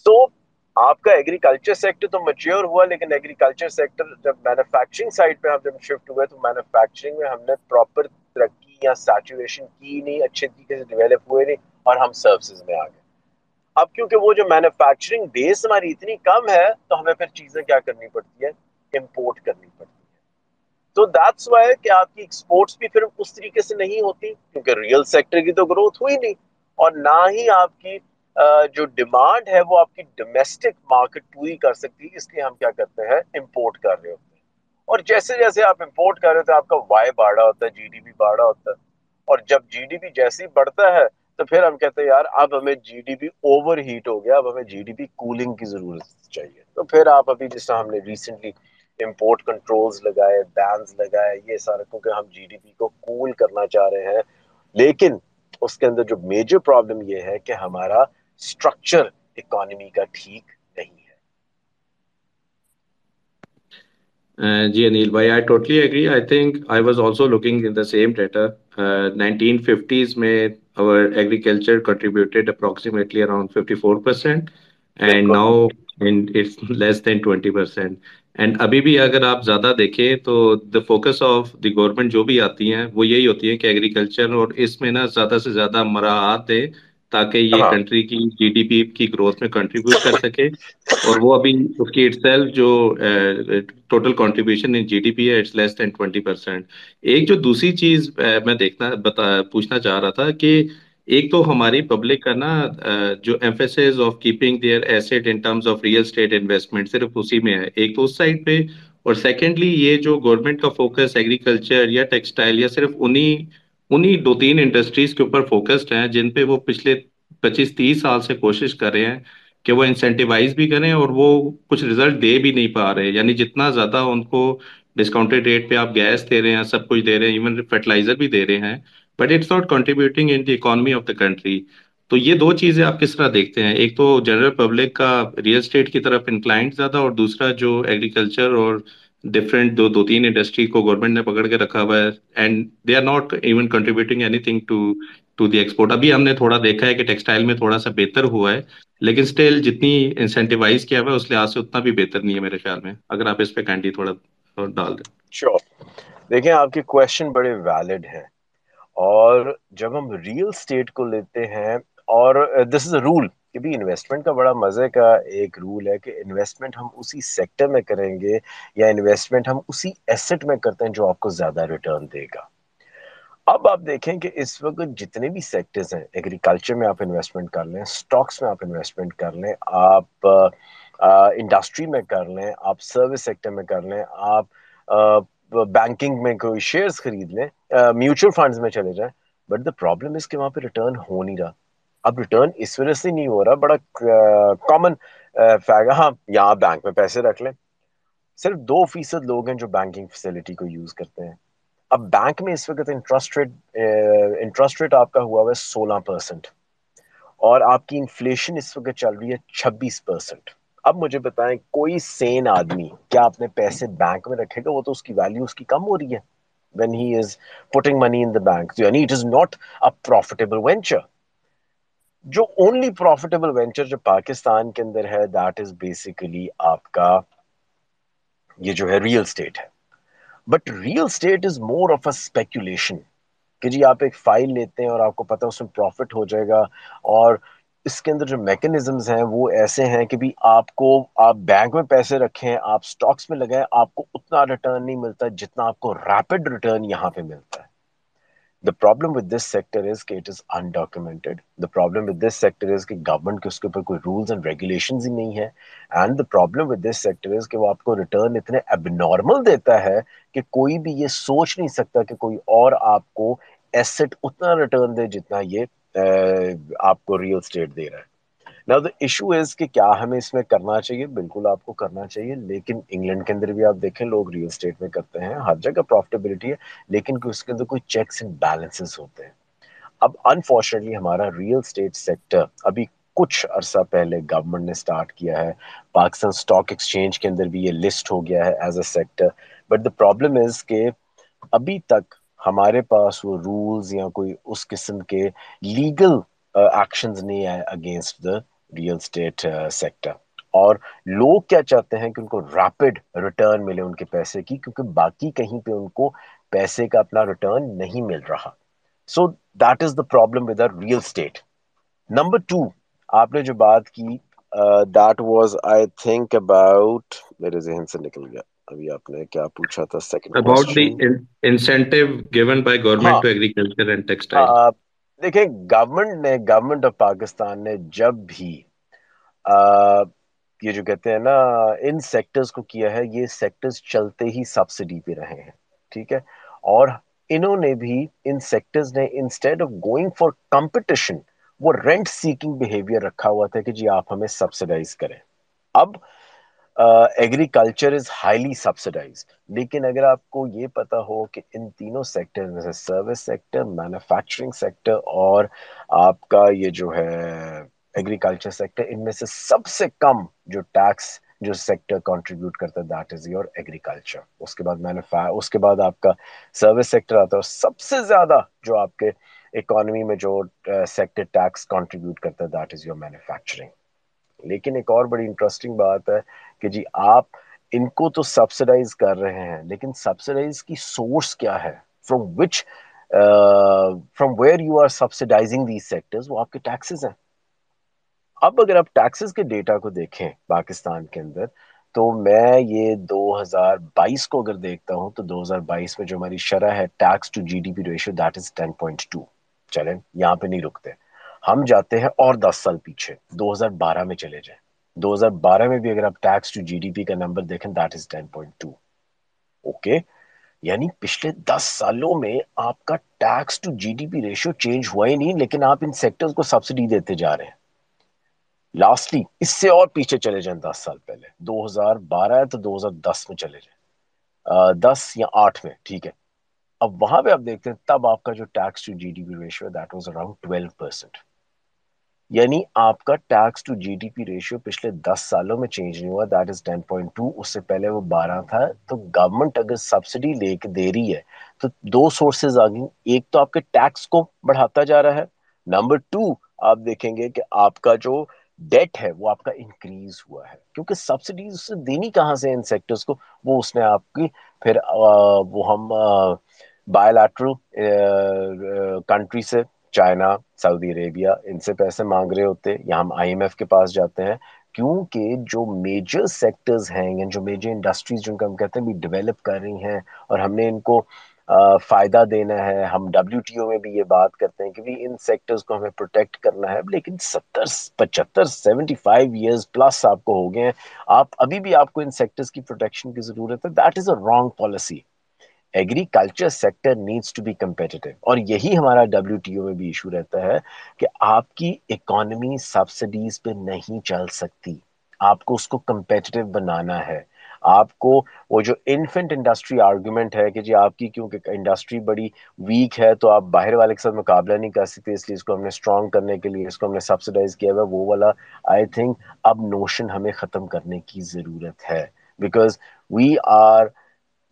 سو so, آپ کا ایگریکلچر سیکٹر تو میچیور ہوا لیکن ایگریکلچر سیکٹر جب مینوفیکچرنگ سائڈ پہ ہم جب شفٹ ہوئے تو مینوفیکچرنگ میں ہم نے پراپر ترقی یا سیچوریشن کی نہیں، اچھے طریقے سے ڈیولپ ہوئے نہیں اور ہم سروسز میں آ گئے اب کیونکہ وہ جو مینوفیکچرنگ بیس ہماری اتنی کم ہے، تو ہمیں پھر چیزیں کیا کرنی پڑتی ہے امپورٹ کرنی پڑتی ہے تو دیٹس وائی کہ آپ کی ایکسپورٹس بھی پھر اس طریقے سے نہیں ہوتی، کیونکہ ریئل سیکٹر کی تو گروتھ ہوئی نہیں۔ اور نہ ہی آپ کی جو ڈیمانڈ ہے، وہ آپ کی ڈومیسٹک مارکیٹ پوری کر سکتی، اس لیے ہم کیا کرتے ہیں امپورٹ کر رہے ہوتے ہیں۔ اور جیسے جیسے آپ امپورٹ کر رہے تو آپ کا وائی بڑھا ہوتا ہے جی ڈی پی بڑھا ہوتا ہے۔ اور جب جی ڈی پی جیسے ہی بڑھتا ہے، تو پھر ہم کہتے ہیں، یار، اب ہمیں G D P over heat ہو گیا، اب ہمیں جی ڈی پی کولنگ کی ضرورت چاہیے۔ تو پھر آپ ابھی جس طرح ہم نے ریسنٹلی امپورٹ کنٹرولز لگائے بینز لگائے، یہ سارا کیونکہ ہم جی ڈی پی کو کول کرنا چاہ رہے ہیں۔ لیکن اس کے اندر جو میجر پرابلم یہ ہے کہ ہمارا اسٹرکچر اکانومی کا ٹھیک نہیں ہے جی انیل بھائی I totally agree I think I was also looking in the same data nineteen fifties میں our agriculture contributed approximately around 54% and now it's less than 20% and ابھی بھی اگر آپ زیادہ دیکھیں تو the focus of the government جو بھی آتی ہیں وہ یہی ہوتی ہے کہ ایگریکلچر اور اس میں نا زیادہ سے زیادہ مراحت دے تاکہ یہ کنٹری کی جی ڈی پی کی گروتھ میں کنٹریبیوٹ کر سکے۔ اور وہ ابھی اس کی اٹ سیلف جو total contribution in G D P ہے it's less than twenty percent ایک جو دوسری چیز میں دیکھنا بتا پوچھنا چاہ رہا تھا کہ ایک تو ہماری پبلک کا نا جو emphasis of keeping their asset in terms of real estate investment صرف اسی میں ہے۔ ایک تو اس سائڈ پہ۔ اور سیکنڈلی یہ جو گورنمنٹ کا فوکس ایگریکلچر یا ٹیکسٹائل یا صرف انہی انہی دو تین انڈسٹریز کے اوپر فوکسڈ ہیں جن پہ وہ پچھلے پچیس تیس سال سے کوشش کر رہے ہیں کہ وہ انسینٹیوائز بھی کریں اور وہ کچھ ریزلٹ دے بھی نہیں پا رہے۔ یعنی جتنا زیادہ ان کو ڈسکاؤنٹیڈ ریٹ پہ آپ گیس دے رہے ہیں، سب کچھ دے رہے ہیں ایون فرٹیلائزر بھی دے رہے ہیں but it's not contributing in the economy of the country تو یہ دو چیزیں آپ کس طرح دیکھتے ہیں؟ ایک تو جنرل پبلک کا ریئل اسٹیٹ کی طرف انکلائنٹ زیادہ اور دوسرا جو ایگریکلچر اور ڈفرینٹ دو دو تین انڈسٹری کو گورنمنٹ نے پکڑ کے رکھا ہوا ہے and they are not even contributing anything to to the export ابھی ہم نے تھوڑا دیکھا ہے کہ ٹیکسٹائل میں تھوڑا سا بہتر ہوا ہے، لیکن اسٹل جتنی انسینٹیوائز کیا ہوا ہے، اس لحاظ سے اتنا بھی بہتر نہیں ہے میرے خیال میں۔ اگر آپ اس پہ کینڈی تھوڑا ڈال دیں۔ شیور دیکھیں، آپ کے کوشچن بڑے ویلڈ ہیں۔ اور جب ہم ریئل اسٹیٹ کو لیتے ہیں، اور دس از اے رول کہ بھی انویسٹمنٹ کا بڑا مزے کا ایک رول ہے کہ انویسٹمنٹ ہم اسی سیکٹر میں کریں گے یا انویسٹمنٹ ہم اسی ایسٹ میں کرتے ہیں جو آپ کو زیادہ ریٹرن دے گا۔ اب آپ دیکھیں کہ اس وقت جتنے بھی سیکٹرز ہیں ایگریکلچر میں آپ انویسٹمنٹ کر لیں سٹاکس میں آپ انویسٹمنٹ کر لیں، آپ انڈسٹری میں کر لیں، آپ سروس سیکٹر میں کر لیں، آپ بینکنگ میں کوئی شیئرز خرید لیں میوچل فنڈز میں چلے جائیں بٹ دا پرابلم اس کہ وہاں پہ ریٹرن ہو نہیں رہا۔ اب ریٹرن اس وجہ سے نہیں ہو رہا، بڑا کامن فیگا ہاں یہاں بینک میں پیسے رکھ لیں۔ صرف دو فیصد لوگ ہیں جو بینکنگ فیسلٹی کو یوز کرتے ہیں۔ اب بینک میں اس وقت انٹرسٹ ریٹ انٹرسٹ ریٹ آپ کا ہوا ہوا ہے سولہ پرسنٹ اور آپ کی انفلیشن اس وقت چل رہی ہے چھبیس پرسنٹ اب مجھے بتائیں، کوئی سین آدمی کیا اپنے پیسے بینک میں رکھے گا؟ وہ تو اس کی ویلیو اس کی کم ہو رہی ہے۔ When he is putting money in the bank یعنی it is not a profitable venture جو اونلی پروفیٹیبل وینچر جو پاکستان کے اندر ہے دیٹ از بیسیکلی آپ کا یہ جو ہے ریئل اسٹیٹ ہے۔ But real estate is more of a speculation کہ جی آپ ایک فائل لیتے ہیں اور آپ کو پتا اس میں پروفٹ ہو جائے گا اور اس کے اندر جو میکنزمز ہیں وہ ایسے ہیں کہ بھی آپ کو آپ بینک میں پیسے رکھیں، آپ سٹاکس میں لگائیں، آپ کو اتنا ریٹرن نہیں ملتا جتنا آپ کو ریپڈ ریٹرن یہاں پہ ملتا ہے۔ The problem with this sector is کہ it is undocumented the problem with this sector is کہ گورنمنٹ کے اس کے اوپر کوئی رولز اینڈ ریگولیشنز ہی نہیں ہے and the problem with this sector is کہ وہ آپ کو ریٹرن اتنے اب نارمل دیتا ہے کہ کوئی بھی یہ سوچ نہیں سکتا کہ کوئی اور آپ کو ایسٹ اتنا ریٹرن دے جتنا یہ آپ کو ریئل اسٹیٹ دے رہا ہے نا دا ایشو از کہ کیا ہمیں اس میں کرنا چاہیے؟ بالکل آپ کو کرنا چاہیے، لیکن انگلینڈ کے اندر بھی آپ دیکھیں، لوگ ریئل اسٹیٹ میں کرتے ہیں، ہر جگہ پروفٹیبلٹی ہے، لیکن اس کے اندر کوئی چیکس اینڈ بیلنسز ہوتے ہیں۔ اب انفارچونیٹلی ہمارا ریئل اسٹیٹ سیکٹر ابھی کچھ عرصہ پہلے گورنمنٹ نے سٹارٹ کیا ہے۔ پاکستان سٹاک ایکسچینج کے اندر بھی یہ لسٹ ہو گیا ہے as a sector but the problem is کہ ابھی تک ہمارے پاس وہ رولز یا کوئی اس قسم کے لیگل ایکشنز uh, نہیں آئے against the real estate sector اور لوگ کیا چاہتے ہیں کہ ان کو ریپڈ ریٹرن ملے ان کے پیسے کی کیونکہ باقی کہیں پہ ان کو پیسے کا اپنا ریٹرن نہیں مل رہا. So that is the problem with real estate number two آپ نے جو بات کی that was I think about میرے ذہن سے نکل گیا۔ ابھی آپ نے کیا پوچھا تھا؟ Second about the incentive given by government to agriculture and textile دیکھیں گورنمنٹ نے گورنمنٹ آف پاکستان نے جب بھی یہ جو کہتے ہیں نا، ان سیکٹرز کو کیا ہے، یہ سیکٹرز چلتے ہی سبسڈی پہ رہے ہیں، ٹھیک ہے؟ اور انہوں نے بھی، ان سیکٹرز نے instead of going for competition وہ رینٹ سیکنگ بیہیویئر رکھا ہوا تھا کہ جی آپ ہمیں سبسڈائز کریں۔ اب ایگریکلچر از ہائیلی سبسڈائز لیکن اگر آپ کو یہ پتا ہو کہ ان تینوں سیکٹر میں سے سروس سیکٹر مینوفیکچرنگ سیکٹر اور آپ کا یہ جو ہے ایگریکلچر سیکٹر ان میں سے سب سے کم جو ٹیکس جو سیکٹر کنٹریبیوٹ کرتا ہے دیٹ از یور ایگریکلچر اس کے بعد مینوفا اس کے بعد آپ کا سروس سیکٹر آتا ہے اور سب سے زیادہ جو آپ کے اکانومی میں جو سیکٹر ٹیکس کنٹریبیوٹ کرتا ہے دیٹ از یور مینوفیکچرنگ لیکن ایک اور بڑی انٹرسٹنگ بات ہے کہ جی آپ ان کو تو سبسڈائز کر رہے ہیں، لیکن سبسڈائز کی سورس کیا ہے؟ From which from where you are subsidising these sectors وہ آپ کے ٹیکسز ہیں۔ اب اگر آپ ٹیکسز کے ڈیٹا کو دیکھیں پاکستان کے اندر، تو میں یہ دو ہزار بائیس کو اگر دیکھتا ہوں، تو دو ہزار بائیس میں جو ہماری شرح ہے tax to G D P ratio that is ten point two چلیں، یہاں پہ نہیں رکتے۔ ہم جاتے ہیں اور دس سال پیچھے، دو ہزار بارہ میں چلے جائیں۔ دو ہزار بارہ میں بھی اگر آپ tax to G D P کا نمبر دیکھیں that is ten point two okay یعنی پچھلے دس سالوں میں آپ کا tax to G D P ratio change ہوا ہی نہیں، لیکن آپ ان سیکٹر کو سبسڈی دیتے جا رہے ہیں۔ لاسٹلی اس سے اور پیچھے چلے جائیں دس سال پہلے۔ دو ہزار بارہ ہے تو دو ہزار دس میں چلے جائیں۔ دس یا آٹھ میں، ٹھیک ہے۔ اب وہاں پہ آپ دیکھتے ہیں، تب آپ کا جو tax to G D P ratio ہے that was around twelve percent یعنی آپ کا tax to G D P ratio پچھلے دس سالوں میں چینج نہیں ہوا that is ten point two اس سے پہلے وہ بارہ تھا۔ تو گورنمنٹ اگر سبسڈی لے کے دے رہی ہے، تو دو سورسز آ گئی ایک تو آپ کے ٹیکس کو بڑھاتا جا رہا ہے۔ نمبر ٹو آپ دیکھیں گے کہ آپ کا جو ڈیٹ ہے، وہ آپ کا انکریز ہوا ہے۔ کیونکہ سبسڈیز اسے دینی کہاں سے ان سیکٹرز کو؟ وہ اس نے آپ کی، پھر وہ ہم بایولیٹرل کنٹری سے چائنا، سعودی عربیہ، ان سے پیسے مانگ رہے ہوتے یا ہم آئی ایم ایف کے پاس جاتے ہیں، کیونکہ جو میجر سیکٹرز ہیں یا جو میجر انڈسٹریز جن کو ہم کہتے ہیں بھی ڈیولپ کر رہی ہیں، اور ہم نے ان کو فائدہ دینا ہے، ہم ڈبلیو ٹی او میں بھی یہ بات کرتے ہیں کہ بھی ان سیکٹرز کو ہمیں پروٹیکٹ کرنا ہے، لیکن ستر، پچہتر سیونٹی فائیو ایئرز پلس آپ کو ہو گئے ہیں، آپ، ابھی بھی آپ کو ان سیکٹرز کی پروٹیکشن کی ضرورت ہے that is a wrong policy agriculture sector needs to be competitive اور یہی ہمارا ڈبلیو ٹی او میں بھی ایشو رہتا ہے کہ آپ کی اکانومی سبسڈیز پہ نہیں چل سکتی. آپ کو اس کو کمپیٹیو بنانا ہے. آپ کو وہ جو انفنٹ انڈسٹری آرگومنٹ ہے کہ جی آپ کی کیونکہ انڈسٹری بڑی ویک ہے تو آپ باہر والے کے ساتھ مقابلہ نہیں کر سکتے، اس لیے اس کو ہم نے اسٹرانگ کرنے کے لیے اس کو ہم نے سبسڈائز کیا ہوا، وہ والا آئی تھنک اب نوشن ہمیں ختم کرنے کی ضرورت ہے. Because we are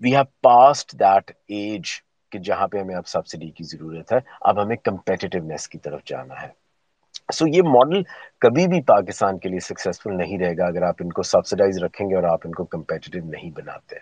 we have passed that age کہ جہاں پہ ہمیں اب سبسڈی کی ضرورت ہے، اب ہمیں کمپیٹیونیس کی طرف جانا ہے۔ سو so یہ ماڈل کبھی بھی پاکستان کے لیے سکسیسفل نہیں رہے گا اگر آپ ان کو سبسڈائز رکھیں گے اور آپ ان کو کمپیٹیو نہیں بناتے۔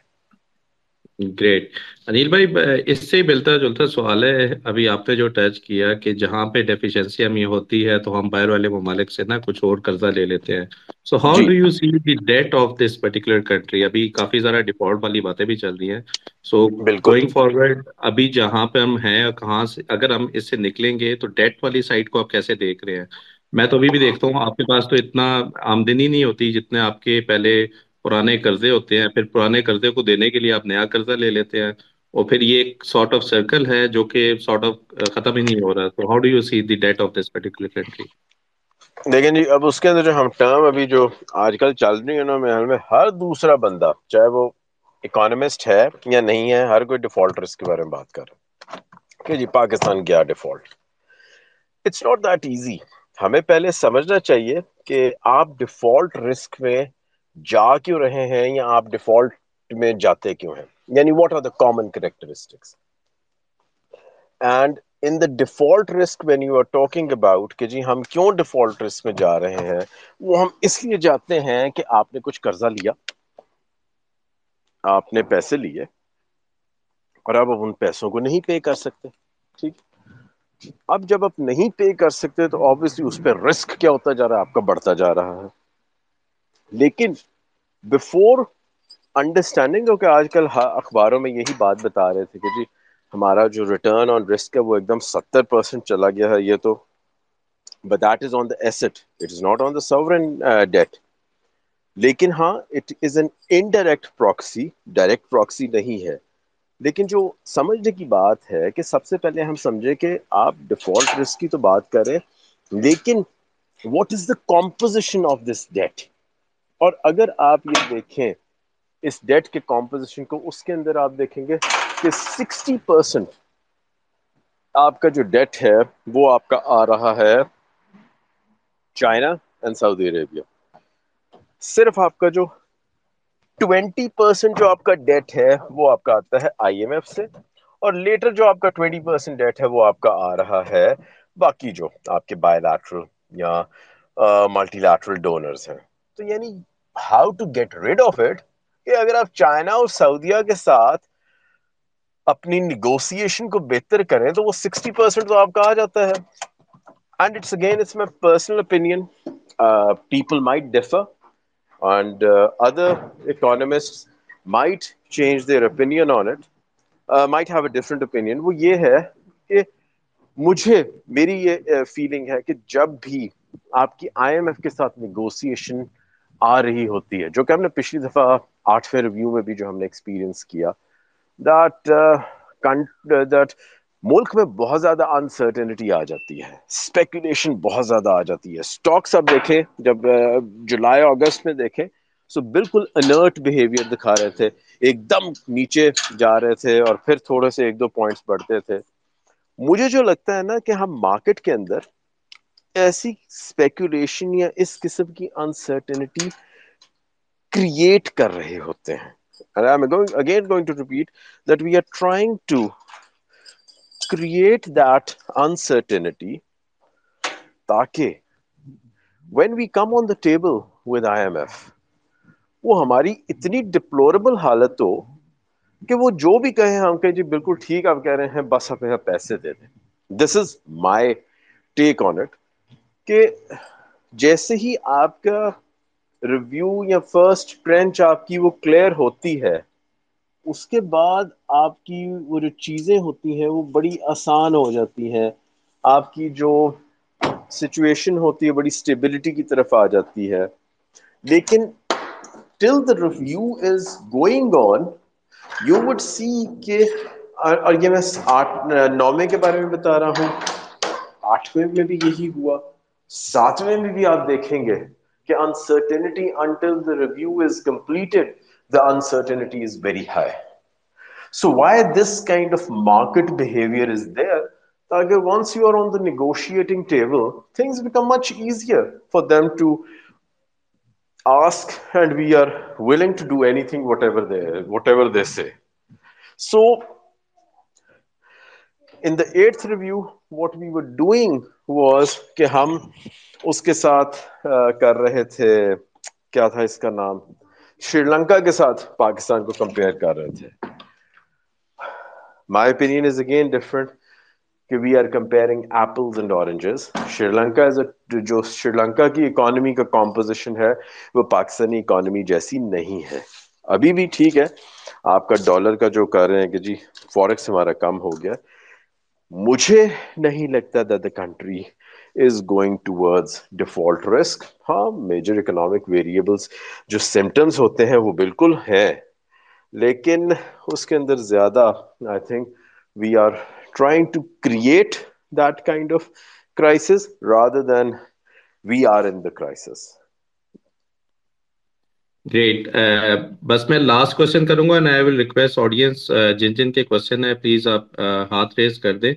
گریٹ انیل بھائی اس سے ملتا جلتا سوال ہے ابھی آپ نے جو ٹچ کیا کہ جہاں پہ ڈیفیشنسی ہمیں ہوتی ہے تو ہم باہر والے ممالک سے نا کچھ اور قرضہ لے لیتے ہیں so how do you see the debt of this particular country ابھی کافی زیادہ ڈیفالٹ والی باتیں بھی چل رہی ہیں سو گوئنگ فارورڈ ابھی جہاں پہ ہم ہیں کہاں سے اگر ہم اس سے نکلیں گے تو ڈیٹ والی سائڈ کو آپ کیسے دیکھ رہے ہیں میں تو ابھی بھی دیکھتا ہوں آپ کے پاس تو اتنا آمدنی نہیں ہوتی جتنے آپ کے پہلے پرانے قرضے ہوتے ہیں، پھر پرانے قرضے کو دینے کے لیے آپ نیا قرضہ لے لیتے ہیں، اور پھر یہ ایک سارٹ آف سرکل ہے جو کہ سارٹ آف ختم ہی نہیں ہو رہا۔ تو how do you see the debt of this particular country دیکھیں جی اب اس کے اندر جو ہم ٹرم ابھی جو آج کل چل رہی ہے نا میں ہر دوسرا بندہ، چاہے وہ اکانومسٹ ہے یا نہیں ہے، ہر کوئی ڈیفالٹ رسک کے بارے میں بات کر رہا ہے۔ کہ جی پاکستان کیا default it's not that easy ہمیں پہلے سمجھنا چاہیے کہ آپ ڈیفالٹ رسک میں جا کیوں رہے ہیں یا آپ ڈیفالٹ میں جاتے کیوں ہیں؟ یعنی what are the common characteristics and in the default risk when you are talking about کہ جی ہم کیوں ڈیفالٹ رسک میں جا رہے ہیں، وہ ہم اس لیے جاتے ہیں کہ آپ نے کچھ قرضہ لیا، آپ نے پیسے لیے اور اب ان پیسوں کو نہیں پے کر سکتے، ٹھیک؟ اب جب آپ نہیں پے کر سکتے تو آبویسلی اس پہ رسک کیا ہوتا جا رہا ہے؟ آپ کا بڑھتا جا رہا ہے۔ لیکن بفور انڈرسٹینڈنگ کہ آج کل اخباروں میں یہی بات بتا رہے تھے کہ جی ہمارا جو ریٹرن آن رسک ہے وہ ایک دم ستر پرسینٹ چلا گیا ہے، یہ تو but that is on the asset it is not on the sovereign debt لیکن ہاں it is an indirect proxy direct proxy نہیں ہے۔ لیکن جو سمجھنے کی بات ہے کہ سب سے پہلے ہم سمجھے کہ آپ ڈیفالٹ رسک کی تو بات کریں لیکن what is the composition of this debt اور اگر آپ یہ دیکھیں اس ڈیٹ کے کمپوزیشن کو، اس کے اندر آپ دیکھیں گے کہ سکسٹی پرسینٹ آپ کا جو ڈیٹ ہے، وہ آپ کا آ رہا ہے چائنا اینڈ سعودی عربیہ صرف آپ کا جو ٹوینٹی پرسینٹ جو آپ کا ڈیٹ ہے، وہ آپ کا آتا ہے آئی ایم ایف سے اور لیٹر جو آپ کا ٹوینٹی پرسینٹ ڈیٹ ہے، وہ آپ کا آ رہا ہے۔ باقی جو آپ کے بائی لیٹرل یا ملٹی لیٹرل ڈونرز ہیں۔ تو یعنی how to get rid of it کہ اگر آپ چائنا اور سعودیہ کے ساتھ اپنی نیگوسیشن کو بہتر کریں تو وہ سکسٹی پرسینٹ تو آپ کا آ جاتا ہے. And it's again it's my personal opinion people might differ and other economists might change their opinion on it might have a different opinion وہ یہ ہے کہ مجھے، میری یہ uh, فیلنگ ہے کہ جب بھی آپ کی آئی ایم ایف کے ساتھ نیگوسیشن آ رہی ہوتی ہے، جو کہ ہم نے پچھلی دفعہ آٹھویں ریویو میں بھی جو ہم نے ایکسپیرینس کیا دیٹ دیٹ uh, uh, ملک میں بہت زیادہ انسرٹنٹی آ جاتی ہے اسپیکولیشن بہت زیادہ آ جاتی ہے۔ اسٹاکس اب دیکھیں، جب uh, جولائی اگست میں دیکھیں سو بالکل انرٹ بہیویئر دکھا رہے تھے، ایک دم نیچے جا رہے تھے اور پھر تھوڑے سے ایک دو پوائنٹس بڑھتے تھے۔ مجھے جو لگتا ہے نا کہ ہم مارکیٹ کے اندر ایسی اسپیکولیشن یا اس قسم کی انسرٹنٹی کریٹ کر رہے ہوتے ہیں۔ Again going to repeat that we are trying to create that uncertainty تاکہ when we come on the table with I M F وہ ہماری اتنی ڈپلوربل حالت ہو کہ وہ جو بھی کہیں ہم کہ جی بالکل ٹھیک آپ کہہ رہے ہیں، بس ہمیں پیسے دے دیں۔ دس is my take on it کہ جیسے ہی آپ کا ریویو یا فرسٹ ٹرینچ آپ کی وہ کلیئر ہوتی ہے، اس کے بعد آپ کی وہ جو چیزیں ہوتی ہیں وہ بڑی آسان ہو جاتی ہیں۔ آپ کی جو سچویشن ہوتی ہے بڑی اسٹیبلٹی کی طرف آ جاتی ہے۔ لیکن till the review is going on you would see کہ اور یہ میں آٹھ نویں کے بارے میں بتا رہا ہوں۔ آٹھویں میں بھی یہی ہوا۔ ساتویں میں بھی آپ دیکھیں گے کہ uncertainty until the review is completed the uncertainty is very high. So why this kind of market behavior is there? Again, once you are on the negotiating table, things become much easier for them to ask, and we are willing to do anything, whatever they whatever they say. So in the eighth review, what we were doing was کہ ہم اس کے ساتھ کر رہے تھے، کیا تھا اس کا نام؟ شری لنکا کے ساتھ پاکستان کو کمپیئر کر رہے تھے۔ My opinion is again different کہ we are comparing apples and oranges Sri Lanka is a جو شری لنکا کی اکانومی کا کمپوزیشن ہے، وہ پاکستانی اکانومی جیسی نہیں ہے۔ ابھی بھی ٹھیک ہے۔ آپ کا ڈالر کا جو کر رہے ہیں کہ جی فوریکس ہمارا کم ہو گیا۔ مجھے نہیں لگتا the the country is going towards default risk ہاں میجر اکنامک ویریبلس جو سمٹمس ہوتے ہیں وہ بالکل ہیں، لیکن اس کے اندر زیادہ I think we are trying to create that kind of crisis rather than we are in the crisis great uh, بس میں لاسٹ کوشچن کروں گا and I will request audience جن جن کے کوشچن ہیں پلیز آپ uh, ہاتھ ریز کر دیں.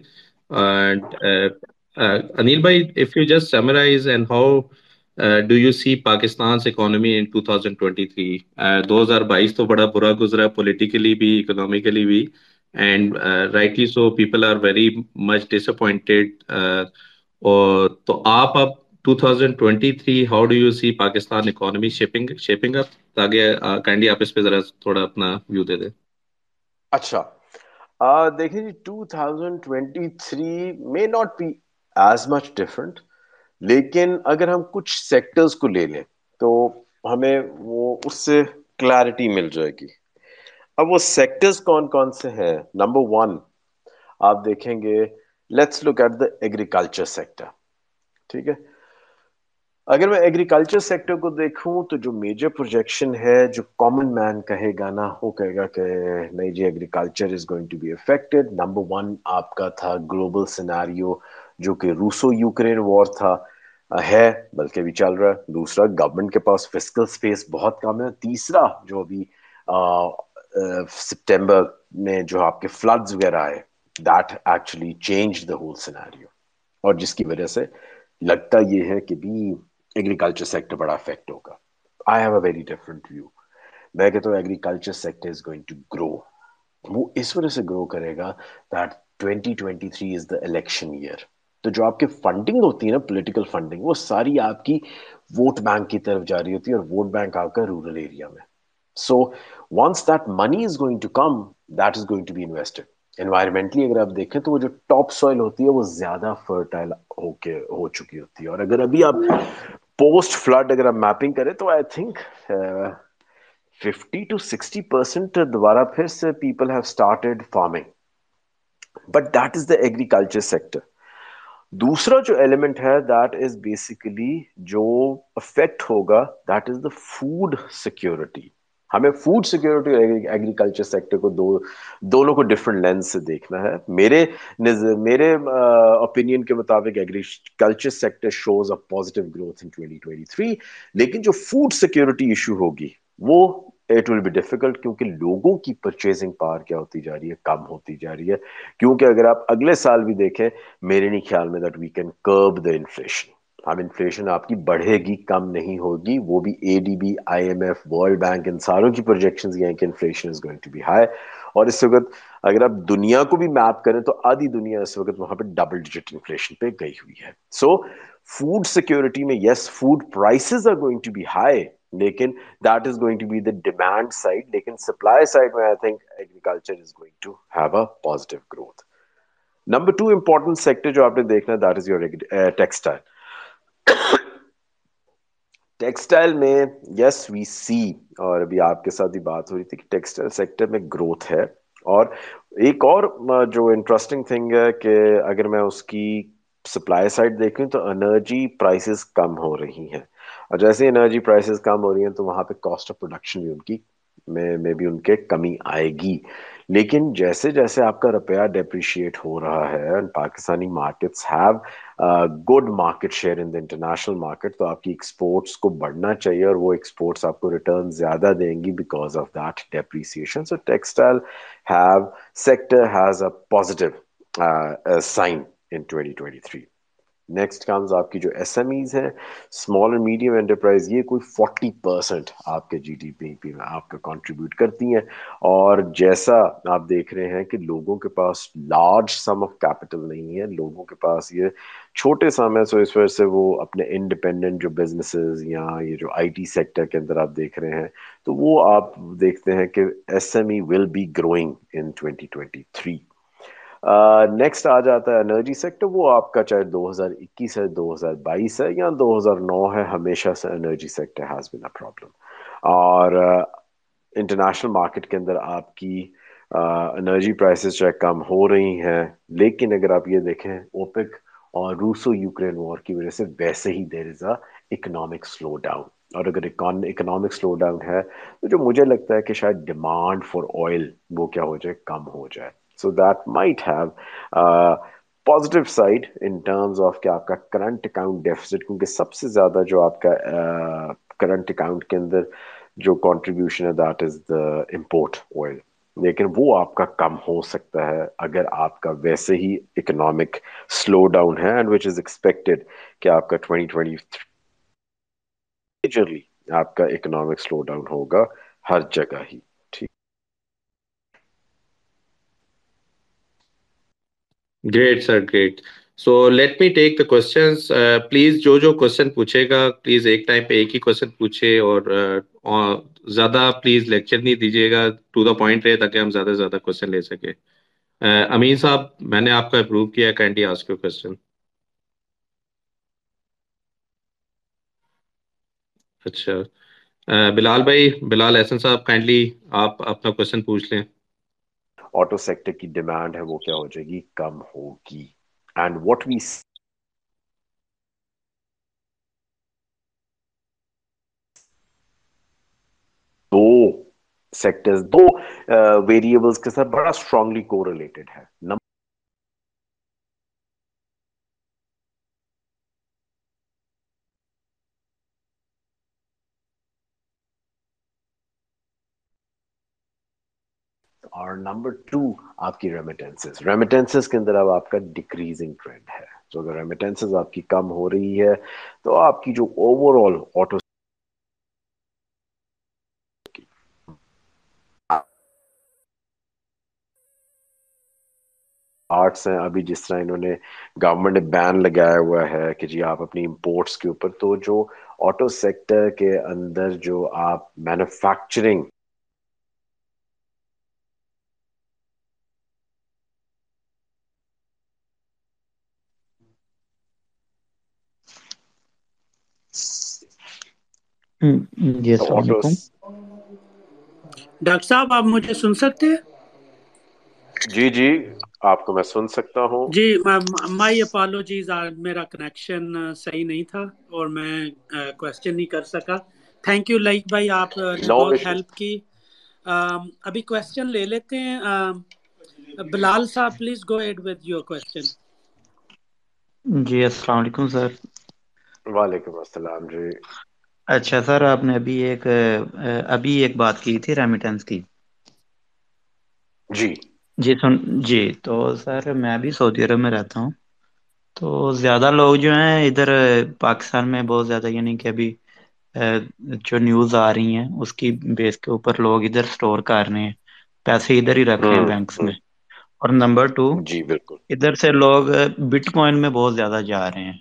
انیل بھائی if you just summarise and how do you see Pakistan economy in 2023 دو ہزار بائیس تو بڑا برا گزرا پولیٹیکلی بھی اکنامیکلی بھی. And rightly so people are very much disappointed تو آپ اب 2023 how do you see Pakistan economy shaping shaping up تاکہ کائنڈلی آپ اس پہ ذرا تھوڑا اپنا ویو دے دیں۔ اچھا۔ دیکھیں جی 2023 میں not be as much different لیکن اگر ہم کچھ سیکٹرز کو لے لیں، تو ہمیں وہ اس سے کلیرٹی مل جائے گی۔ اب وہ سیکٹرز کون کون سے ہیں؟ نمبر ون آپ دیکھیں گے let's look at the agriculture sector ٹھیک ہے؟ اگر میں ایگریکلچر سیکٹر کو دیکھوں تو جو میجر پروجیکشن ہے، جو کامن مین کہے گا نا، وہ کہے گا کہ نہیں جی agriculture is going to be affected number one آپ کا تھا گلوبل سیناریو جو کہ روسو یوکرین وار تھا، ہے، بلکہ بھی چل رہا ہے۔ دوسرا گورنمنٹ کے پاس فزیکل اسپیس بہت کم ہے۔ تیسرا، جو ابھی سپٹمبر میں جو آپ کے فلڈز وغیرہ آئے that actually change the whole scenario اور جس کی وجہ سے لگتا یہ ہے کہ بھی ایگریکلچر سیکٹر بڑا افیکٹ ہوگا I have a very different view میں کہتا ہوں agriculture sector is going to grow وہ اس وجہ سے گرو کرے گا that twenty twenty three is the election year تو جو آپ کی فنڈنگ ہوتی ہے نا پولیٹیکل فنڈنگ وہ ساری آپ کی ووٹ بینک کی طرف جاری ہوتی ہے اور ووٹ بینک آپ کا رورل ایریا میں so once that money is going to come that is going to be invested environmentally اگر آپ دیکھیں تو وہ جو ٹاپ سوئل ہوتی ہے وہ زیادہ فرٹائل ہو کے ہو چکی ہوتی ہے اور اگر ابھی آپ پوسٹ فلڈ اگر آپ میپنگ کریں تو I think fifty to sixty percent دوبارہ پھر سے people have started farming but that is the agriculture sector دوسرا جو ایلیمنٹ ہے دیٹ از بیسیکلی جو افیکٹ ہوگا that is the food security ہمیں فوڈ سیکورٹی اور ایگریکلچر سیکٹر کو دو دونوں کو ڈفرنٹ لینس سے دیکھنا ہے۔ میرے میرے اوپینین کے مطابق agriculture sector shows a positive growth in 2023 لیکن جو فوڈ سیکورٹی ایشو ہوگی، وہ اٹ ول بی ڈیفیکلٹ کیونکہ لوگوں کی پرچیزنگ پاور کیا ہوتی جا رہی ہے، کم ہوتی جا رہی ہے۔ کیونکہ اگر آپ اگلے سال بھی دیکھیں، میرے نہیں خیال میں that we can curb the inflation اب انفلیشن آپ کی بڑھے گی، کم نہیں ہوگی، وہ بھی A D B I M F world bank ان ساروں کی پروجیکشن یہ ہیں کہ inflation is going to be high اور اس وقت اگر آپ دنیا کو بھی میپ کریں تو آدھی دنیا اس وقت وہاں پہ ڈبل ڈیجٹ انفلیشن پہ گئی ہوئی ہے. سو فوڈ سیکورٹی میں yes food prices are going to be high لیکن that is going to be the demand side لیکن سپلائی سائڈ میں I think agriculture is going to have a positive growth number two important sector جو آپ نے دیکھنا that is your textile textile میں yes وی سی اور ابھی آپ کے ساتھ ہی بات ہو رہی تھی کہ ٹیکسٹائل سیکٹر میں گروتھ ہے، اور ایک اور جو انٹرسٹنگ تھنگ ہے کہ اگر میں اس کی سپلائی سائڈ دیکھوں تو انرجی پرائسز کم ہو رہی ہیں۔ اور جیسے انرجی پرائسز کم ہو رہی ہیں تو وہاں پہ کاسٹ آف پروڈکشن بھی ان کی میں میں بھی ان کے کمی آئے گی۔ لیکن جیسے جیسے آپ کا روپیہ ڈیپریشیٹ ہو رہا ہے Pakistani markets have good market share in the international market تو آپ کی ایکسپورٹس کو بڑھنا چاہیے اور وہ ایکسپورٹس آپ کو ریٹرن زیادہ دیں گی because of that depreciation so textile have sector has a positive sign in 2023 next comes آپ کی جو ایس ایم ایز ہیں اسمال اینڈ میڈیم انٹرپرائز یہ کوئی فورٹی پرسینٹ آپ کے جی ڈی پی میں آپ کا کنٹریبیوٹ کرتی ہیں۔ اور جیسا آپ دیکھ رہے ہیں کہ لوگوں کے پاس لارج سم آف کیپٹل نہیں ہے، لوگوں کے پاس یہ چھوٹے سم ہے سو اس وجہ سے وہ اپنے انڈیپینڈنٹ جو بزنسز یا یہ جو آئی ٹی سیکٹر کے اندر آپ دیکھ رہے ہیں، تو وہ آپ دیکھتے ہیں کہ S M E will be growing in twenty twenty three next آ جاتا ہے انرجی سیکٹر وہ آپ کا چاہے دو ہزار اکیس ہے، دو ہزار بائیس ہے یا دو ہزار نو ہے، ہمیشہ سے energy sector has been a problem اور انٹرنیشنل مارکیٹ کے اندر آپ کی انرجی پرائسز چاہے کم ہو رہی ہیں، لیکن اگر آپ یہ دیکھیں اوپک اور روسو یوکرین وار کی وجہ سے ویسے ہی دیر از اے اکنامک سلو ڈاؤن اور اگر اکنامک سلو ڈاؤن ہے، تو جو مجھے لگتا ہے کہ شاید ڈیمانڈ فار آئل وہ کیا ہو جائے، کم ہو جائے۔ So that might have positive side in terms of کہ آپ کا کرنٹ اکاؤنٹ ڈیفیسٹ کیونکہ سب سے زیادہ جو آپ کا کرنٹ اکاؤنٹ کے اندر جو کانٹریبیوشن ہے that is the import oil لیکن وہ آپ کا کم ہو سکتا ہے اگر آپ کا ویسے ہی اکنامک سلو ڈاؤن ہے اینڈ وچ از ایکسپیکٹڈ کہ آپ کا ٹوینٹی ٹوینٹی میجرلی آپ کا اکنامک سلو ڈاؤن ہوگا ہر جگہ ہی great sir great so let me take the questions please جو جو کوشچن پوچھے گا پلیز ایک ٹائم پہ ایک ہی کوشچن پوچھے اور زیادہ پلیز لیکچر نہیں دیجیے گا ٹو دا پوائنٹ رہے تاکہ ہم زیادہ سے زیادہ کوشچن لے سکیں امین صاحب میں نے آپ کا اپروو کیا کائنڈلی آسک یو کوشچن اچھا بلال بھائی بلال احسن صاحب کائنڈلی آپ اپنا کوشچن پوچھ لیں آٹو سیکٹر کی ڈیمانڈ ہے وہ کیا ہو جائے گی؟ کم ہوگی۔ اینڈ واٹ وی دو سیکٹر دو uh, ویریبلس کے ساتھ بڑا اسٹرانگلی کو ریلیٹڈ ہے۔ نمبر اور نمبر ٹو آپ کی ریمیٹنسز ریمیٹنسز کے اندر اب آپ کا ڈیکریزنگ ٹرینڈ ہے. تو اگر ریمیٹنسز آپ کی کم ہو رہی ہے، تو آپ کی جو اوور آل آٹو آرٹس ہیں، ابھی جس طرح انہوں نے گورنمنٹ نے بین لگایا ہوا ہے کہ جی آپ اپنی امپورٹس کے اوپر، تو جو آٹو سیکٹر کے اندر جو آپ مینوفیکچرنگ جی السلام علیکم۔ ڈاکٹر صاحب آپ مجھے سن سکتے ہیں؟ جی جی آپ کو میں سن سکتا ہوں۔ جی مائی اپالوجیز میرا کنیکشن صحیح نہیں تھا اور میں کوشچن نہیں کر سکا۔ تھینک یو لائک بھائی آپ نے بہت. ہیلپ کی۔ ابھی کوشچن لے لیتے ہیں۔ بلال صاحب please go ahead with your question جی السلام علیکم سر۔ وعلیکم السلام جی۔ اچھا سر آپ نے ابھی ایک ابھی ایک بات کی تھی ریمیٹنس کی۔ جی۔ جی سن جی۔ تو سر میں بھی سعودی عرب میں رہتا ہوں۔ تو زیادہ لوگ جو ہیں ادھر پاکستان میں بہت زیادہ یعنی کہ ابھی جو نیوز آ رہی ہیں اس کی بیس کے اوپر لوگ ادھر اسٹور کر رہے ہیں۔ پیسے ادھر ہی رکھ رہے ہیں بینکس میں۔ اور نمبر ٹو جی بالکل۔ ادھر سے لوگ بٹ کوائن میں بہت زیادہ جا رہے ہیں۔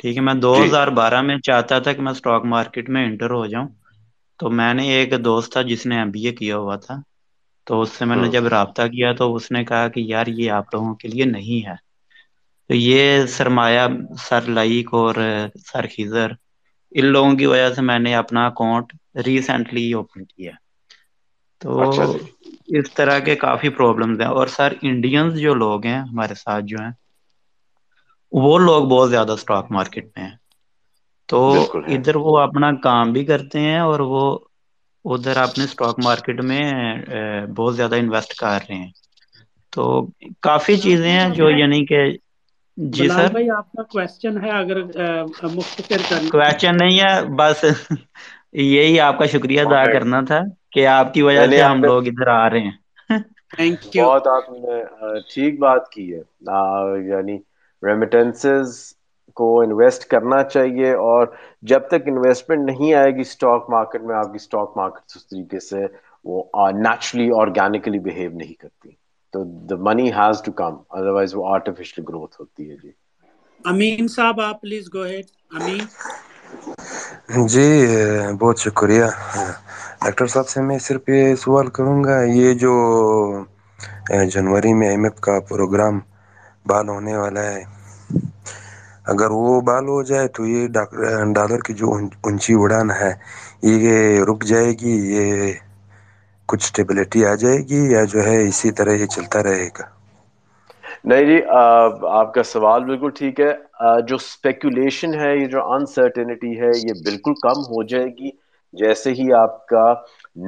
ٹھیک ہے میں دو جی ہزار بارہ میں چاہتا تھا کہ میں اسٹاک مارکیٹ میں انٹر ہو جاؤں۔ تو میں نے ایک دوست تھا جس نے ایم بی اے کیا ہوا تھا۔ تو اس سے میں نے ہوں جب رابطہ کیا تو اس نے کہا کہ یار یہ آپ لوگوں کے لیے نہیں ہے۔ تو یہ سرمایہ سر لئیک اور سر خیزر ان لوگوں کی وجہ سے میں نے اپنا اکاؤنٹ ریسینٹلی اوپن کیا۔ تو اچھا جی۔ اس طرح کے کافی پرابلمس ہیں۔ اور سر انڈینز جو لوگ ہیں ہمارے ساتھ جو ہیں وہ لوگ بہت زیادہ اسٹاک مارکیٹ میں ہیں۔ تو ادھر وہ اپنا کام بھی کرتے ہیں اور وہ ادھر اپنے اسٹاک مارکیٹ میں بہت زیادہ انویسٹ کر رہے ہیں۔ تو کافی چیزیں ہیں جو یعنی کہ جی سر؟ بھائی آپ کا کوشچن ہے اگر مختصر کر لیں کوشچن نہیں ہے بس یہی آپ کا شکریہ ادا. کرنا تھا کہ آپ کی وجہ نہیں سے ہم لوگ ادھر آ رہے ہیں۔ تھینک یو بہت آپ نے ٹھیک بات کی ہے۔ یعنی ریمیٹنسز کو انویسٹ کرنا چاہیے اور جب تک انویسٹمنٹ نہیں آئے گی اسٹاک مارکیٹ میں آپ کی اسٹاک مارکیٹ اس طریقے سے وہ نیچرلی آرگینکلی بہیو نہیں کرتی۔ تو the money has to come otherwise وہ آرٹیفیشل گروتھ ہوتی ہے جی۔ امین صاحب آپ پلیز گو ہیڈ امین۔ جی بہت شکریہ۔ ڈاکٹر صاحب سے میں صرف یہ سوال کروں گا یہ جو جنوری میں ایم ایف کا پروگرام بال ہونے والا ہے۔ اگر وہ بال ہو جائے تو یہ ڈالر کی جو اونچی اڑان ہے، یہ رک جائے گی، یہ کچھ اسٹیبلٹی آ جائے گی یا جو ہے اسی طرح یہ چلتا رہے گا؟ نہیں جی آپ کا سوال بالکل ٹھیک ہے۔ جو اسپیکولیشن ہے، یہ جو انسرٹینٹی ہے، یہ بالکل کم ہو جائے گی۔ جیسے ہی آپ کا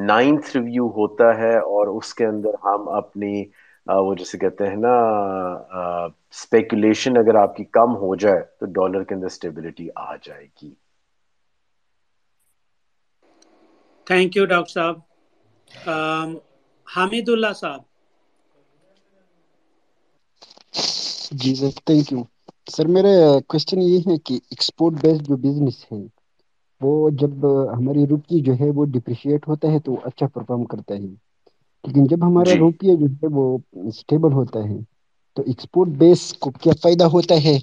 نائنتھ ریویو ہوتا ہے اور اس کے اندر ہم اپنی وہ جیسے کہتے ہیں نا اسپیکولیشن اگر آپ کی کم ہو جائے تو ڈالر کے اندر اسٹیبلٹی آ جائے گی۔ تھینک یو ڈاکٹر صاحب۔ حامد اللہ صاحب۔ جی سر تھینک یو سر میرا کوشچن یہ ہے کہ ایکسپورٹ بیسڈ جو بزنس ہے وہ جب ہماری روپی جو ہے وہ ڈپریشیٹ ہوتا ہے تو اچھا پرفارم کرتا ہے۔ لیکن جب ہمارا جی۔ روپیہ جو ہے وہ اسٹیبل ہوتا ہے تو ایکسپورٹ بیس کو کیا فائدہ ہوتا ہے؟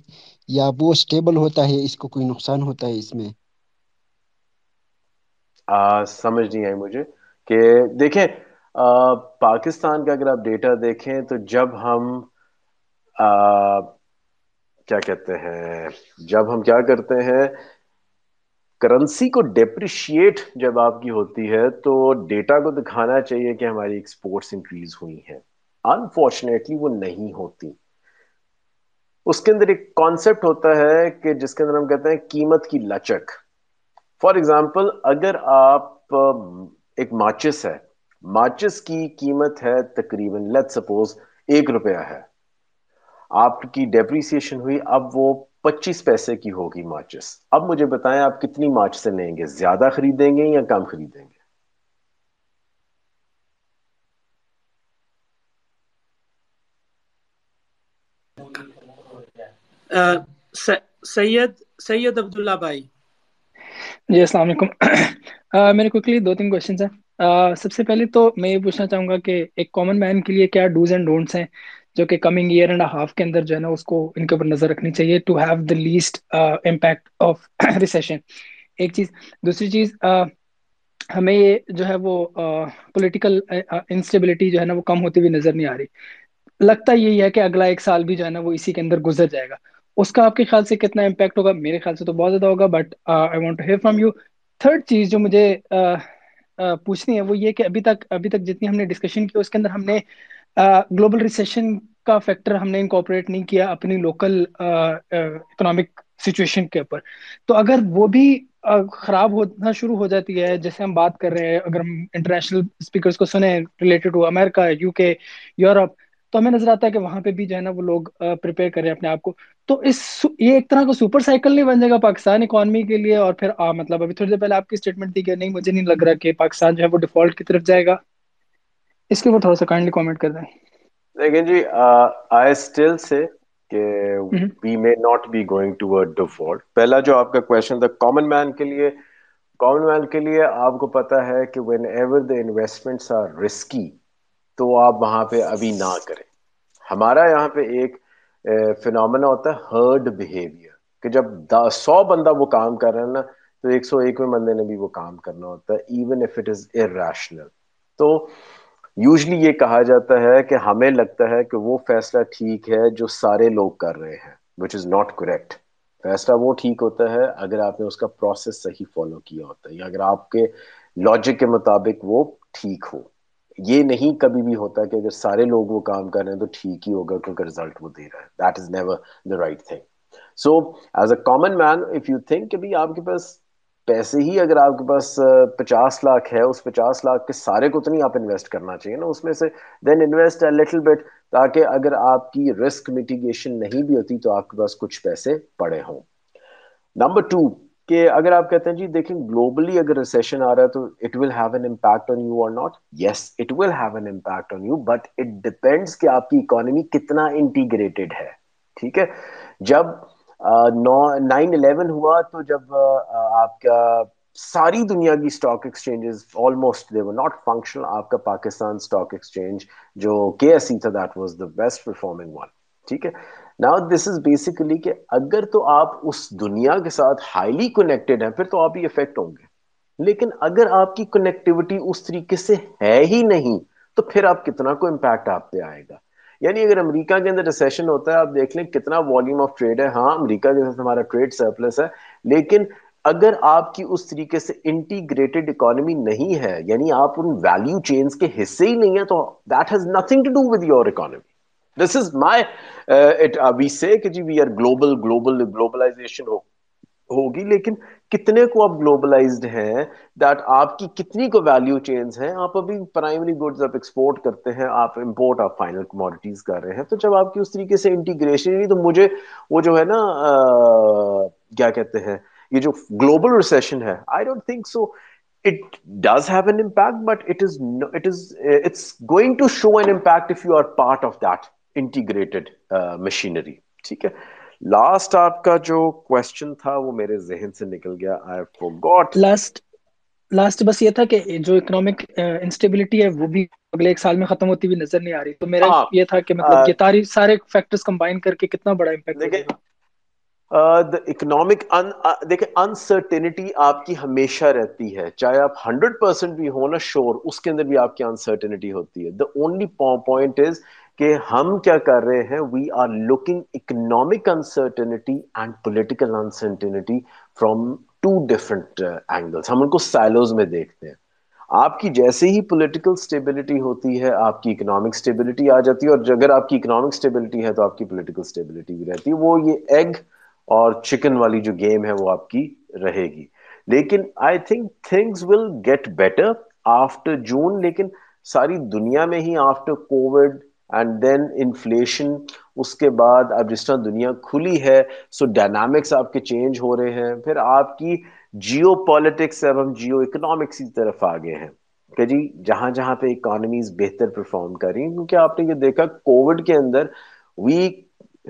یا وہ اسٹیبل ہوتا ہے اس کو کوئی نقصان ہوتا ہے اس میں؟ سمجھ نہیں آئی مجھے۔ کہ دیکھیں پاکستان کا اگر آپ ڈیٹا دیکھیں تو جب ہم کیا کہتے ہیں جب ہم کیا کرتے ہیں کرنسی کو ڈیپریشیٹ جب آپ کی ہوتی ہے تو ڈیٹا کو دکھانا چاہیے کہ ہماری ایکسپورٹس انکریز ہوئی ہیں۔ انفارچونیٹلی وہ نہیں ہوتی۔ اس کے اندر ایک کانسیپٹ ہوتا ہے کہ جس کے اندر ہم کہتے ہیں قیمت کی لچک۔ فار ایگزامپل اگر آپ ایک ماچس ہے، ماچس کی قیمت ہے تقریباً لیٹ سپوز ایک روپیہ ہے۔ آپ کی ڈیپریسیشن ہوئی، اب وہ پچیس پیسے کی ہوگی ماچس اب مجھے بتائیں آپ کتنی مارچ سے لیں گے؟ زیادہ خریدیں گے یا کم خریدیں گے؟ سید سید عبداللہ بھائی۔ جی السلام علیکم۔ میرے کوکلی دو تین کوشچنس ہیں۔ سب سے پہلے تو میں یہ پوچھنا چاہوں گا کہ ایک کامن مین کے لیے کیا ڈوز اینڈ ڈونٹس ہیں؟ جو کہ کمنگ ایئر اینڈ ہاف کے اندر جو ہے نا اس کو ان کے اوپر نظر رکھنی چاہیے to have the least impact of recession ایک چیز، دوسری چیز uh, ہمیں یہ جو ہے وہ uh, پولیٹیکل انسٹیبلٹی uh, جو ہے نا وہ کم ہوتی ہوئی نظر نہیں آ رہی۔ لگتا یہی ہے کہ اگلا ایک سال بھی جو ہے نا وہ اسی کے اندر گزر جائے گا۔ اس کا آپ کے خیال سے کتنا امپیکٹ ہوگا؟ میرے خیال سے تو بہت زیادہ ہوگا but I want to hear from you third چیز جو مجھے پوچھنی ہے وہ یہ کہ ابھی تک ابھی تک جتنی ہم نے ڈسکشن کی، اس کے اندر ہم نے گلوبل ریسیشن کا فیکٹر ہم نے انکوپریٹ نہیں کیا اپنی لوکل اکنامک سچویشن کے اوپر۔ تو اگر وہ بھی خراب ہونا شروع ہو جاتی ہے جیسے ہم بات کر رہے ہیں اگر ہم انٹرنیشنل اسپیکرس کو سنیں related to America U K Europe تو ہمیں نظر آتا ہے کہ وہاں پہ بھی جو ہے نا وہ لوگ پریپیئر کر رہے ہیں اپنے آپ کو۔ تو اس یہ ایک طرح کا سپر سائیکل نہیں بن جائے گا پاکستان اکانومی کے لیے اور پھر آ, مطلب ابھی تھوڑی دیر پہلے آپ کی اسٹیٹمنٹ تھی کہ نہیں مجھے نہیں لگ رہا کہ پاکستان جو ہے وہ ڈیفالٹ کی طرف جائے گا۔ اس کے اوپر تھوڑا سا کائنڈلی کامنٹ کر دیں۔ لیکن جی آئی اسٹل سے کہ we may not be going to word default پہلا جو آپ کا کوشچن تھا کامن مین کے لیے کامن مین کے لیے آپ کو پتا ہے کہ whenever the investments are risky تو آپ وہاں پہ ابھی نہ کریں۔ ہمارا یہاں پہ ایک فنومنا ہوتا ہے ہرڈ بہیویئر کہ جب سو بندہ وہ کام کر رہا ہے نا تو ایک سو ایک بندے نے بھی وہ کام کرنا ہوتا ہے even if it is irrational تو یوزلی یہ کہا جاتا ہے کہ ہمیں لگتا ہے کہ وہ فیصلہ ٹھیک ہے جو سارے لوگ کر رہے ہیں وچ از ناٹ کریکٹ فیصلہ وہ ٹھیک ہوتا ہے اگر آپ نے اس کا پروسیس صحیح فالو کیا ہوتا ہے، یا اگر آپ کے لاجک کے مطابق وہ ٹھیک ہو۔ یہ نہیں کبھی بھی ہوتا کہ اگر سارے لوگ وہ کام کر رہے ہیں تو ٹھیک ہی ہوگا کیونکہ ریزلٹ وہ دے رہا ہے۔ That is never the right thing so as a common man if you think کہ آپ کے پاس پیسے ہی اگر آپ کے پاس پچاس لاکھ ہے، اس پچاس لاکھ کے سارے کو تو نہیں آپ انویسٹ کرنا چاہیے نا، اس میں سے دین انویسٹ لٹل بٹ تاکہ اگر آپ کی رسک میٹیگیشن نہیں بھی ہوتی تو آپ کے پاس کچھ پیسے پڑے ہوں۔ نمبر ٹو کہ اگر آپ کہتے ہیں جی دیکھیں گلوبلی اگر ریسیشن آ رہا ہے تو it will have an impact on you اور not yes it will have an impact on you but it depends کہ آپ کی اکانومی کتنا انٹیگریٹڈ ہے۔ ٹھیک ہے؟ جب نائن الیون ہوا تو جب آپ کا ساری دنیا کی stock exchanges almost they not functional آپ کا پاکستان اسٹاک ایکسچینج جو کے ایس سی تھا that was the best performing one ٹھیک ہے؟ نا دس از بیسیکلی کہ اگر تو آپ اس دنیا کے ساتھ ہائیلی کنیکٹڈ ہیں، پھر تو آپ ہی افیکٹ ہوں گے۔ لیکن اگر آپ کی کنیکٹیوٹی اس طریقے سے ہے ہی نہیں، تو پھر آپ کتنا کو امپیکٹ آپ پہ آئے گا۔ یعنی اگر امریکہ کے اندر ریسیشن ہوتا ہے، آپ دیکھ لیں کتنا والیوم آف ٹریڈ ہے۔ ہاں امریکہ کے ساتھ ہمارا ٹریڈ سرپلس ہے، لیکن اگر آپ کی اس طریقے سے انٹیگریٹڈ اکانومی نہیں ہے یعنی آپ ان ویلیو چینز کے حصے ہی نہیں ہے تو that has nothing to do with your economy this is my we say کہ جی we are global global globalization ہوگی، لیکن کتنے کو اب گلوبلائزڈ ہیں دیٹ آپ کی کتنی کو ویلیو چینز ہیں آپ ابھی پرائمری گڈز آپ ایکسپورٹ کرتے ہیں آپ امپورٹ آپ فائنل کموڈیٹیز کر رہے ہیں۔ تو جب آپ کی اس طریقے سے انٹیگریشن نہیں تو مجھے وہ جو ہے نا کیا کہتے ہیں یہ جو گلوبل ریسیشن ہے I don't think so it does have an impact but it is no, it is it's going to show an impact if you are part of that integrated machinery ٹھیک ہے؟ Last آپ کا جو question تھا وہ میرے ذہن سے نکل گیا. آئی فورگاٹ لاسٹ لاسٹ بس یہ تھا کہ جو اکنامک انسٹیبلٹی ہے وہ بھی اگلے ایک سال میں ختم ہوتی ہوئی نظر نہیں آ رہی. تو میرا یہ تھا کہ مطلب یہ تاری سارے فیکٹرز کمبائن کر کے کتنا بڑا امپیکٹ دیکھیں اکنامک دیکھیں انسرٹینٹی آپ کی ہمیشہ رہتی ہے. چاہے آپ ہنڈریڈ پرسینٹ بھی ہو نا شور اس کے اندر بھی آپ کی انسرٹینٹی ہوتی ہے. دا اونلی پوائنٹ از کہ ہم کیا کر رہے ہیں؟ We are looking economic uncertainty and political uncertainty from two different angles ہم ان کو سائلوز میں دیکھتے ہیں۔ آپ کی جیسے ہی پولیٹیکل اسٹیبلٹی ہوتی ہے، آپ کی اکنامک اسٹیبلٹی آ جاتی ہے اور اگر آپ کی اکنامک اسٹیبلٹی ہے تو آپ کی پولیٹیکل اسٹیبلٹی بھی رہتی ہے۔ وہ یہ ایگ اور چکن والی جو گیم ہے وہ آپ کی رہے گی۔ لیکن I think things will get better after June لیکن ساری دنیا میں ہی after COVID and then inflation اس کے بعد اب جس طرح دنیا کھلی ہے سو ڈائنامکس آپ کے چینج ہو رہے ہیں۔ پھر آپ کی جیو پالیٹکس اب ہم جیو اکنامکس کی طرف آگے ہیں۔ کہ جی جہاں جہاں پہ اکانومیز بہتر پرفارم کر رہی ہیں، کیونکہ آپ نے یہ دیکھا کووڈ کے اندر وی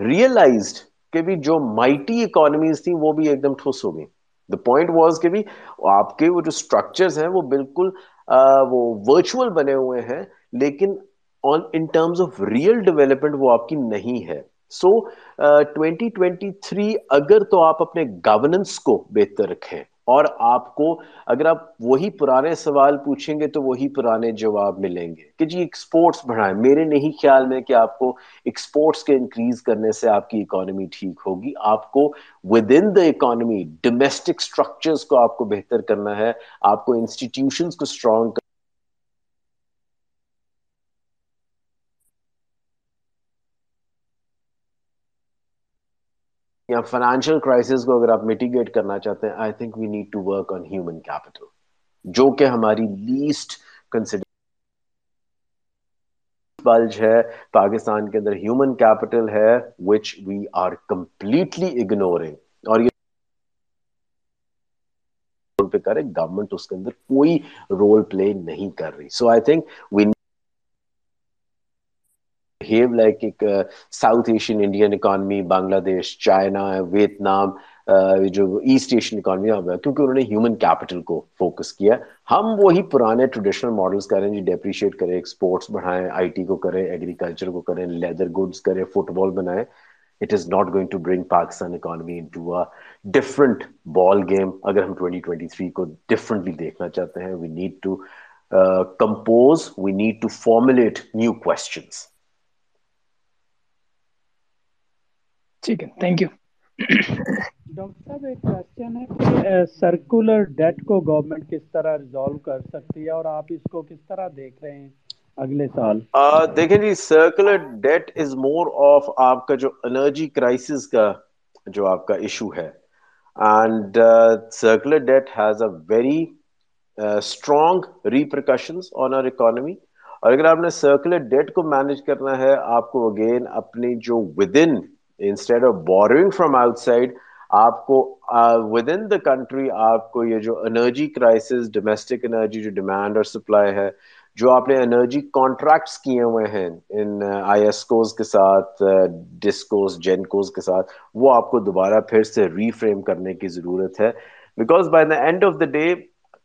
ریئلائزڈ کہ بھی جو مائٹی اکانومیز تھیں، وہ بھی ایک دم ٹھوس ہو گئی دا پوائنٹ واز کہ بھی آپ کے وہ جو اسٹرکچرز ہیں، وہ بالکل وہ ورچوئل بنے ہوئے ہیں۔ لیکن in terms of real development وہ آپ کی نہیں ہے. سو ٹوینٹی ٹوینٹی تھری اگر تو آپ اپنے گورننس کو بہتر رکھیں اور آپ کو اگر آپ وہی پرانے سوال پوچھیں گے تو وہی پرانے جواب ملیں گے کہ جی ایکسپورٹس بڑھائیں. میرے نہیں خیال میں کہ آپ کو ایکسپورٹس کے انکریز کرنے سے آپ کی اکانومی ٹھیک ہوگی. آپ کو within the economy domestic structures کو آپ کو بہتر کرنا ہے. آپ کو انسٹیٹیوشنس کو اسٹرانگ یا فائنینشیل کرائسس کو اگر آپ میٹیگیٹ کرنا چاہتے ہیں I think we need to work on human capital جو کہ ہماری لیسٹ کنسیڈر بلج ہے، پاکستان کے اندر ہیومن کیپٹل ہے which we are completely ignoring اور یہ پہ کرے گورنمنٹ اس کے اندر کوئی رول پلے نہیں کر رہی۔ So I think we behave like ایک South Asian Indian economy Bangladesh China Vietnam جو ایسٹ ایشین اکانومی کیونکہ انہوں نے ہیومن کیپٹل کو فوکس کیا ہم وہی پرانے ٹریڈیشنل ماڈلز کریں جی ڈیپریشیٹ کریں ایکسپورٹس بڑھائیں آئی ٹی کو کریں ایگریکلچر کو کریں لیدر گڈس کریں فٹ بال بنائیں it is not going to bring Pakistan economy into a different ball game اگر ہم 2023 کو ڈفرنٹلی دیکھنا چاہتے ہیں we need to compose we need to formulate new questions ٹھیک ہے تھینک یو ڈاکٹر صاحب ایک کوشچن ہے کہ سرکولر ڈیٹ کو گورنمنٹ کس طرح ریزالو کر سکتی ہے اور آپ اس کو کس طرح دیکھ رہے ہیں اگلے سال؟ دیکھیں جی circular debt is more of آپ کا جو انرجی کرائسس کا جو آپ کا ایشو ہے۔ And circular debt has a very strong repercussions on our economy اور اگر آپ نے سرکولر ڈیٹ کو مینج کرنا ہے آپ کو اگین اپنی جو with in instead of borrowing from outside آپ کو ود ان دا کنٹری آپ کو یہ جو انرجی کرائسس ڈومیسٹک انرجی جو ڈیمانڈ اور سپلائی ہے، جو آپ نے انرجی کانٹریکٹس کیے ہوئے ہیں ان آئی ایس کوز کے ساتھ ڈسکوز جینکوز کے ساتھ، وہ آپ کو دوبارہ پھر سے ری فریم کرنے کی ضرورت ہے. Because by the end of the day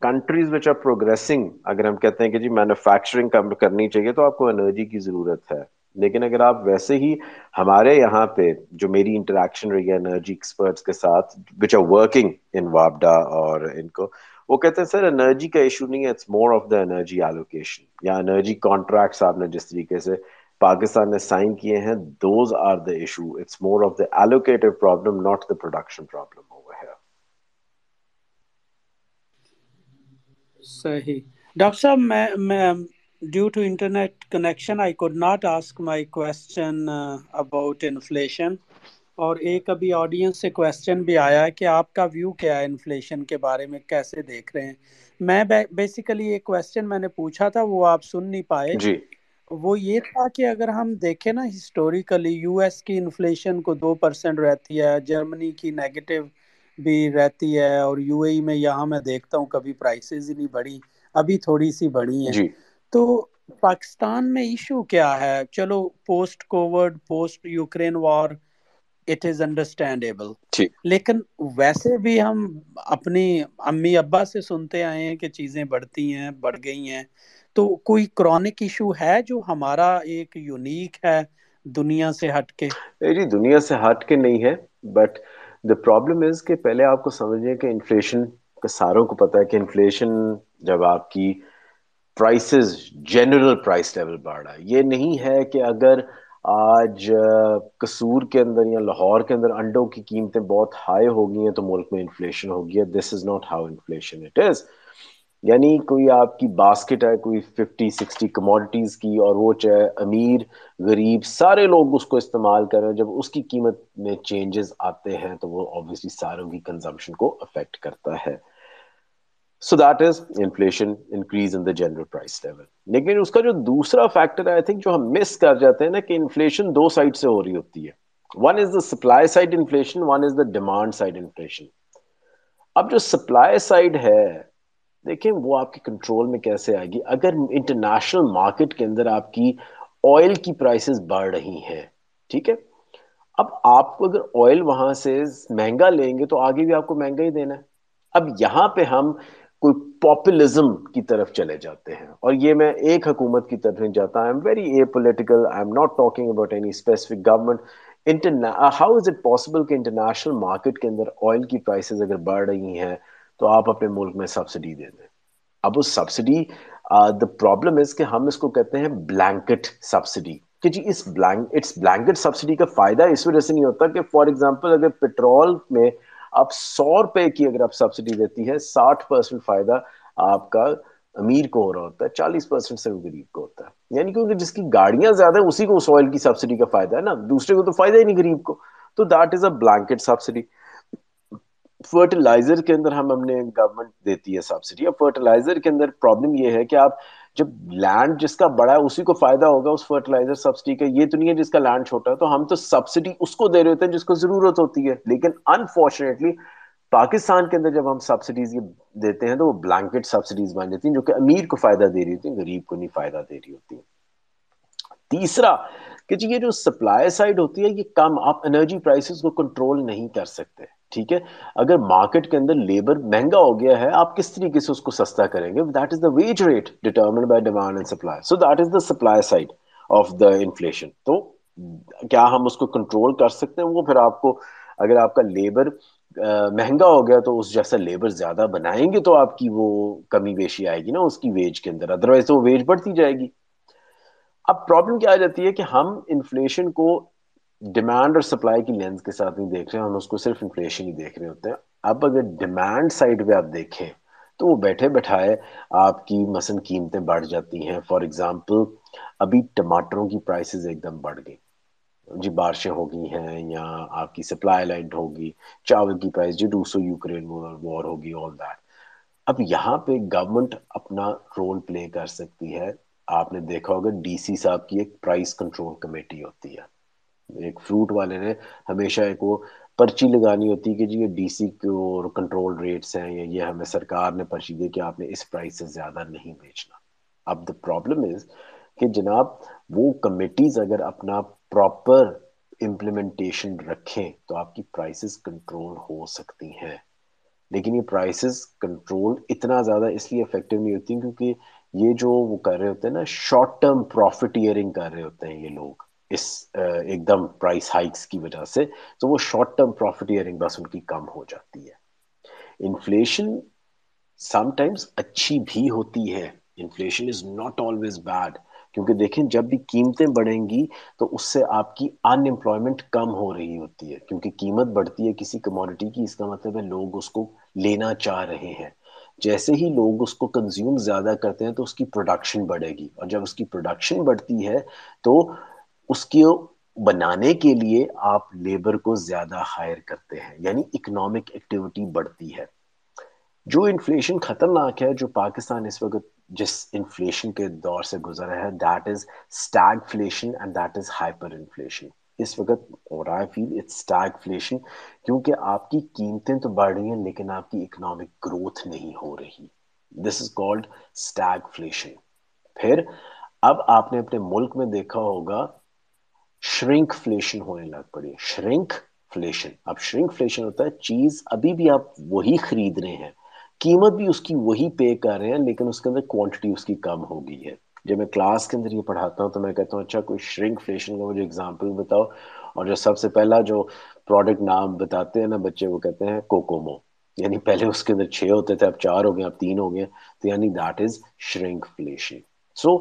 countries which are progressing اگر ہم کہتے ہیں کہ جی مینوفیکچرنگ کرنی چاہیے تو آپ کو انرجی کی ضرورت ہے. لیکن اگر آپ ویسے ہی ہمارے یہاں پہ جو میری انٹریکشن رہی ہے انرجی ایکسپرٹس کے ساتھ وچ آر ورکنگ ان وابڈا اور ان کو، وہ کہتے ہیں سر انرجی کا ایشو نہیں ہے it's more of the energy allocation یا انرجی کانٹریکٹس آپ نے جس طریقے سے پاکستان نے سائن کیے ہیں those are the issue it's more of the allocative problem not the production problem صحیح. ڈاکٹر صاحب، میں میں due to internet connection I could not ask my question about inflation اور ایک ابھی آڈینس سے کوشچن بھی آیا ہے کہ آپ کا ویو کیا ہے انفلیشن کے بارے میں کیسے دیکھ رہے ہیں؟ میں بیسیکلی ایک کوشچن میں نے پوچھا تھا وہ آپ سن نہیں پائے۔ جی۔ وہ یہ تھا کہ اگر ہم دیکھیں نا ہسٹوریکلی یو ایس کی انفلیشن کو دو پرسینٹ رہتی ہے جرمنی کی نیگیٹو بھی رہتی ہے اور یو اے ای میں یہاں میں دیکھتا ہوں کبھی پرائسز ہی نہیں بڑھی۔ ابھی تھوڑی سی بڑھی ہیں۔ جی۔ تو پاکستان میں ایشو کیا ہے؟ چلو post COVID post Ukraine war it is understandable لیکن ویسے بھی ہم اپنی امی ابا سے سنتے آئے ہیں کہ چیزیں بڑھتی ہیں بڑھ گئی ہیں۔ تو کوئی کرونک ایشو ہے جو ہمارا ایک یونیک ہے دنیا سے ہٹ کے؟ جی دنیا سے ہٹ کے نہیں ہے۔ بٹ دا پرابلم از کہ پہلے آپ کو سمجھیں کہ انفلیشن کا ساروں کو پتا ہے کہ انفلیشن جب آپ کی پرائسز جنرل پرائس لیول بڑھ رہا ہے۔ یہ نہیں ہے کہ اگر آج قصور کے اندر یا لاہور کے اندر انڈوں کی قیمتیں بہت ہائی ہو گئی ہیں تو ملک میں انفلیشن ہو گیا this is not how inflation it is یعنی کوئی آپ کی باسکٹ ہے، کوئی ففٹی سکسٹی کموڈیٹیز کی اور وہ چاہے امیر، غریب، سارے لوگ اس کو استعمال کر رہے ہیں۔ جب اس کی قیمت میں چینجز آتے ہیں تو وہ آبویسلی ساروں کی کنزمپشن کو افیکٹ کرتا ہے۔ So that is inflation increase in the general price level لیکن اس کا جو دوسرا فیکٹر آئی تھنک جو ہم مس کر جاتے ہیں نا کہ انفلیشن دو سائڈ سے ہو رہی ہوتی ہے one is the supply side inflation one is the demand side inflation اب جو سپلائی سائڈ ہے دیکھیں وہ آپ کے کنٹرول میں کیسے آئے گی اگر انٹرنیشنل مارکیٹ کے اندر آپ کی آئل کی پرائسز بڑھ رہی ہیں ٹھیک ہے اب آپ کو اگر آئل وہاں سے مہنگا لیں گے تو آگے بھی آپ کو مہنگا ہی دینا ہے اب یہاں پہ ہم کوئی پاپولزم کی طرف چلے جاتے ہیں۔ اور یہ میں ایک حکومت کی طرف نہیں جاتا۔ I am very a political I am not talking about any specific government how is it possible کہ انٹرنیشنل مارکیٹ کے اندر آئل کی پرائسز اگر بڑھ رہی ہیں تو آپ اپنے ملک میں سبسڈی دے دیں۔ اب اس سبسڈی دا پرابلم از کہ ہم اس کو کہتے ہیں بلینکٹ سبسڈی کہ جی اس بلینک اٹس بلینکٹ سبسڈی کا فائدہ اس وجہ سے نہیں ہوتا کہ فار ایگزامپل اگر پیٹرول میں آپ سو روپے کی اگر آپ سبسڈی دیتی ہے ساٹھ پرسینٹ فائدہ آپ کا امیر کو ہو رہا ہوتا ہے، چالیس پرسینٹ سے غریب کو ہوتا ہے۔ یعنی کیونکہ جس کی گاڑیاں زیادہ ہیں، اسی کو اس آئل کی سبسڈی کا فائدہ ہے نا۔ دوسرے کو تو فائدہ ہی نہیں غریب کو۔ تو that is a blanket subsidy. Fertiliser کے اندر ہم ہم نے گورنمنٹ دیتی ہے سبسڈی۔ اب فرٹیلائزر کے اندر پرابلم یہ ہے کہ آپ جب لینڈ جس کا بڑا ہے اسی کو فائدہ ہوگا اس فرٹیلائزر سبسڈی کا، یہ تو نہیں ہے جس کا لینڈ چھوٹا ہے، تو ہم تو سبسڈی اس کو دے رہے ہوتے ہیں جس کو ضرورت ہوتی ہے۔ لیکن انفارچونیٹلی پاکستان کے اندر جب ہم سبسڈیز دیتے ہیں تو وہ بلینکٹ سبسڈیز بن جاتی ہیں جو کہ امیر کو فائدہ دے رہی ہوتی ہیں، غریب کو نہیں فائدہ دے رہی ہوتی تیسرا کہ جی یہ جو سپلائی سائڈ ہوتی ہے، یہ کم، آپ انرجی پرائسز کو کنٹرول نہیں کر سکتے۔ ٹھیک ہے؟ اگر مارکیٹ کے اندر لیبر مہنگا ہو گیا ہے، آپ کس طریقے سے اس کو سستا کریں گے؟ That is the wage rate determined by demand and supply so that is the supply side of the inflation تو کیا ہم اس کو کنٹرول کر سکتے ہیں؟ وہ پھر آپ کو اگر آپ کا لیبر مہنگا ہو گیا تو اس جیسا لیبر زیادہ بنائیں گے تو آپ کی وہ کمی بیشی آئے گی نا، اس کی ویج کے اندر. ادروائز تو وہ ویج بڑھتی جائے گی۔ اب پرابلم کیا آ جاتی ہے کہ ہم انفلیشن کو ڈیمانڈ اور سپلائی کی لینس کے ساتھ نہیں دیکھ رہے ہیں، ہم اس کو صرف انفلیشن ہی دیکھ رہے ہوتے ہیں۔ اب اگر ڈیمانڈ سائڈ پہ آپ دیکھیں تو وہ بیٹھے بیٹھائے آپ کی مثلا قیمتیں بڑھ جاتی ہیں۔ فار ایگزامپل ابھی ٹماٹروں کی پرائسز ایک دم بڑھ گئی۔ جی بارشیں ہو گئی ہیں یا آپ کی سپلائی لائن ہوگی، چاول کی پرائس جی روسو یوکرین وار ہوگی آل دیٹ اب یہاں پہ گورنمنٹ اپنا رول پلے کر سکتی ہے۔ آپ نے دیکھا ہوگا ڈی سی صاحب کی ایک پرائس کنٹرول کمیٹی ہوتی ہے۔ ایک فروٹ والے نے ہمیشہ ایک وہ پرچی لگانی ہوتی کہ جی یہ ڈی سی کو کنٹرول ریٹس ہیں یا یہ ہمیں سرکار نے پرچی دی کہ آپ نے اس پرائز سے زیادہ نہیں بیچنا۔ اب دا پرابلم از کہ جناب وہ کمیٹیز اگر اپنا پراپر امپلیمنٹیشن رکھیں تو آپ کی پرائسز کنٹرول ہو سکتی ہیں۔ لیکن یہ پرائسز کنٹرول اتنا زیادہ اس لیے افیکٹو نہیں ہوتی کیونکہ یہ جو وہ کر رہے ہوتے ہیں نا شارٹ ٹرم پروفٹ ایئرنگ کر رہے ہوتے ہیں یہ لوگ۔ اس ایک دم پرائس ہائکس کی وجہ سے، تو وہ شارٹ ٹرم پروفٹ ایئرنگ بس ان کی کم ہو جاتی ہے۔ انفلیشن سم ٹائمز اچھی بھی ہوتی ہے۔ Inflation is not always bad کیونکہ دیکھیں، جب بھی قیمتیں بڑھیں گی، تو اس سے آپ کی ان امپلائمنٹ کم ہو رہی ہوتی ہے۔ کیونکہ قیمت بڑھتی ہے کسی کموڈٹی کی، اس کا مطلب ہے لوگ اس کو لینا چاہ رہے ہیں۔ جیسے ہی لوگ اس کو کنزیوم زیادہ کرتے ہیں، تو اس کی پروڈکشن بڑھے گی۔ اور جب اس کی پروڈکشن بڑھتی ہے، تو اس کی بنانے کے لیے آپ لیبر کو زیادہ ہائر کرتے ہیں یعنی اکنامک ایکٹیویٹی بڑھتی ہے۔ جو انفلیشن خطرناک ہے، جو پاکستان اس وقت جس انفلیشن کے دور سے گزر رہا ہے that is stagflation and that is hyperinflation اس وقت اور آئی فیل اٹس اسٹیگ فلیشن کیونکہ آپ کی قیمتیں تو بڑھ رہی ہیں، لیکن آپ کی اکنامک گروتھ نہیں ہو رہی۔ دس از کالڈ اسٹیگ فلیشن پھر اب آپ نے اپنے ملک میں دیکھا ہوگا شرنک فلیشن ہونے لگ پڑی شرنک فلیشن اب شرنک فلیشن ہوتا ہے، چیز ابھی بھی آپ وہی خرید رہے ہیں۔ قیمت بھی اس کی وہی پے کر رہے ہیں، لیکن اس کے اندر کوانٹٹی اس کی کم ہو گئی ہے۔ جب میں کلاس کے اندر یہ پڑھاتا ہوں تو میں کہتا ہوں اچھا کوئی شرنک فلیشن کا مجھے اگزامپل بتاؤ۔ اور جو سب سے پہلا جو پروڈکٹ نام بتاتے ہیں نا بچے، وہ کہتے ہیں کوکومو۔ یعنی پہلے اس کے اندر چھ ہوتے تھے، اب چار ہو گئے، اب تین ہو گئے۔ تو یعنی that is shrinkflation so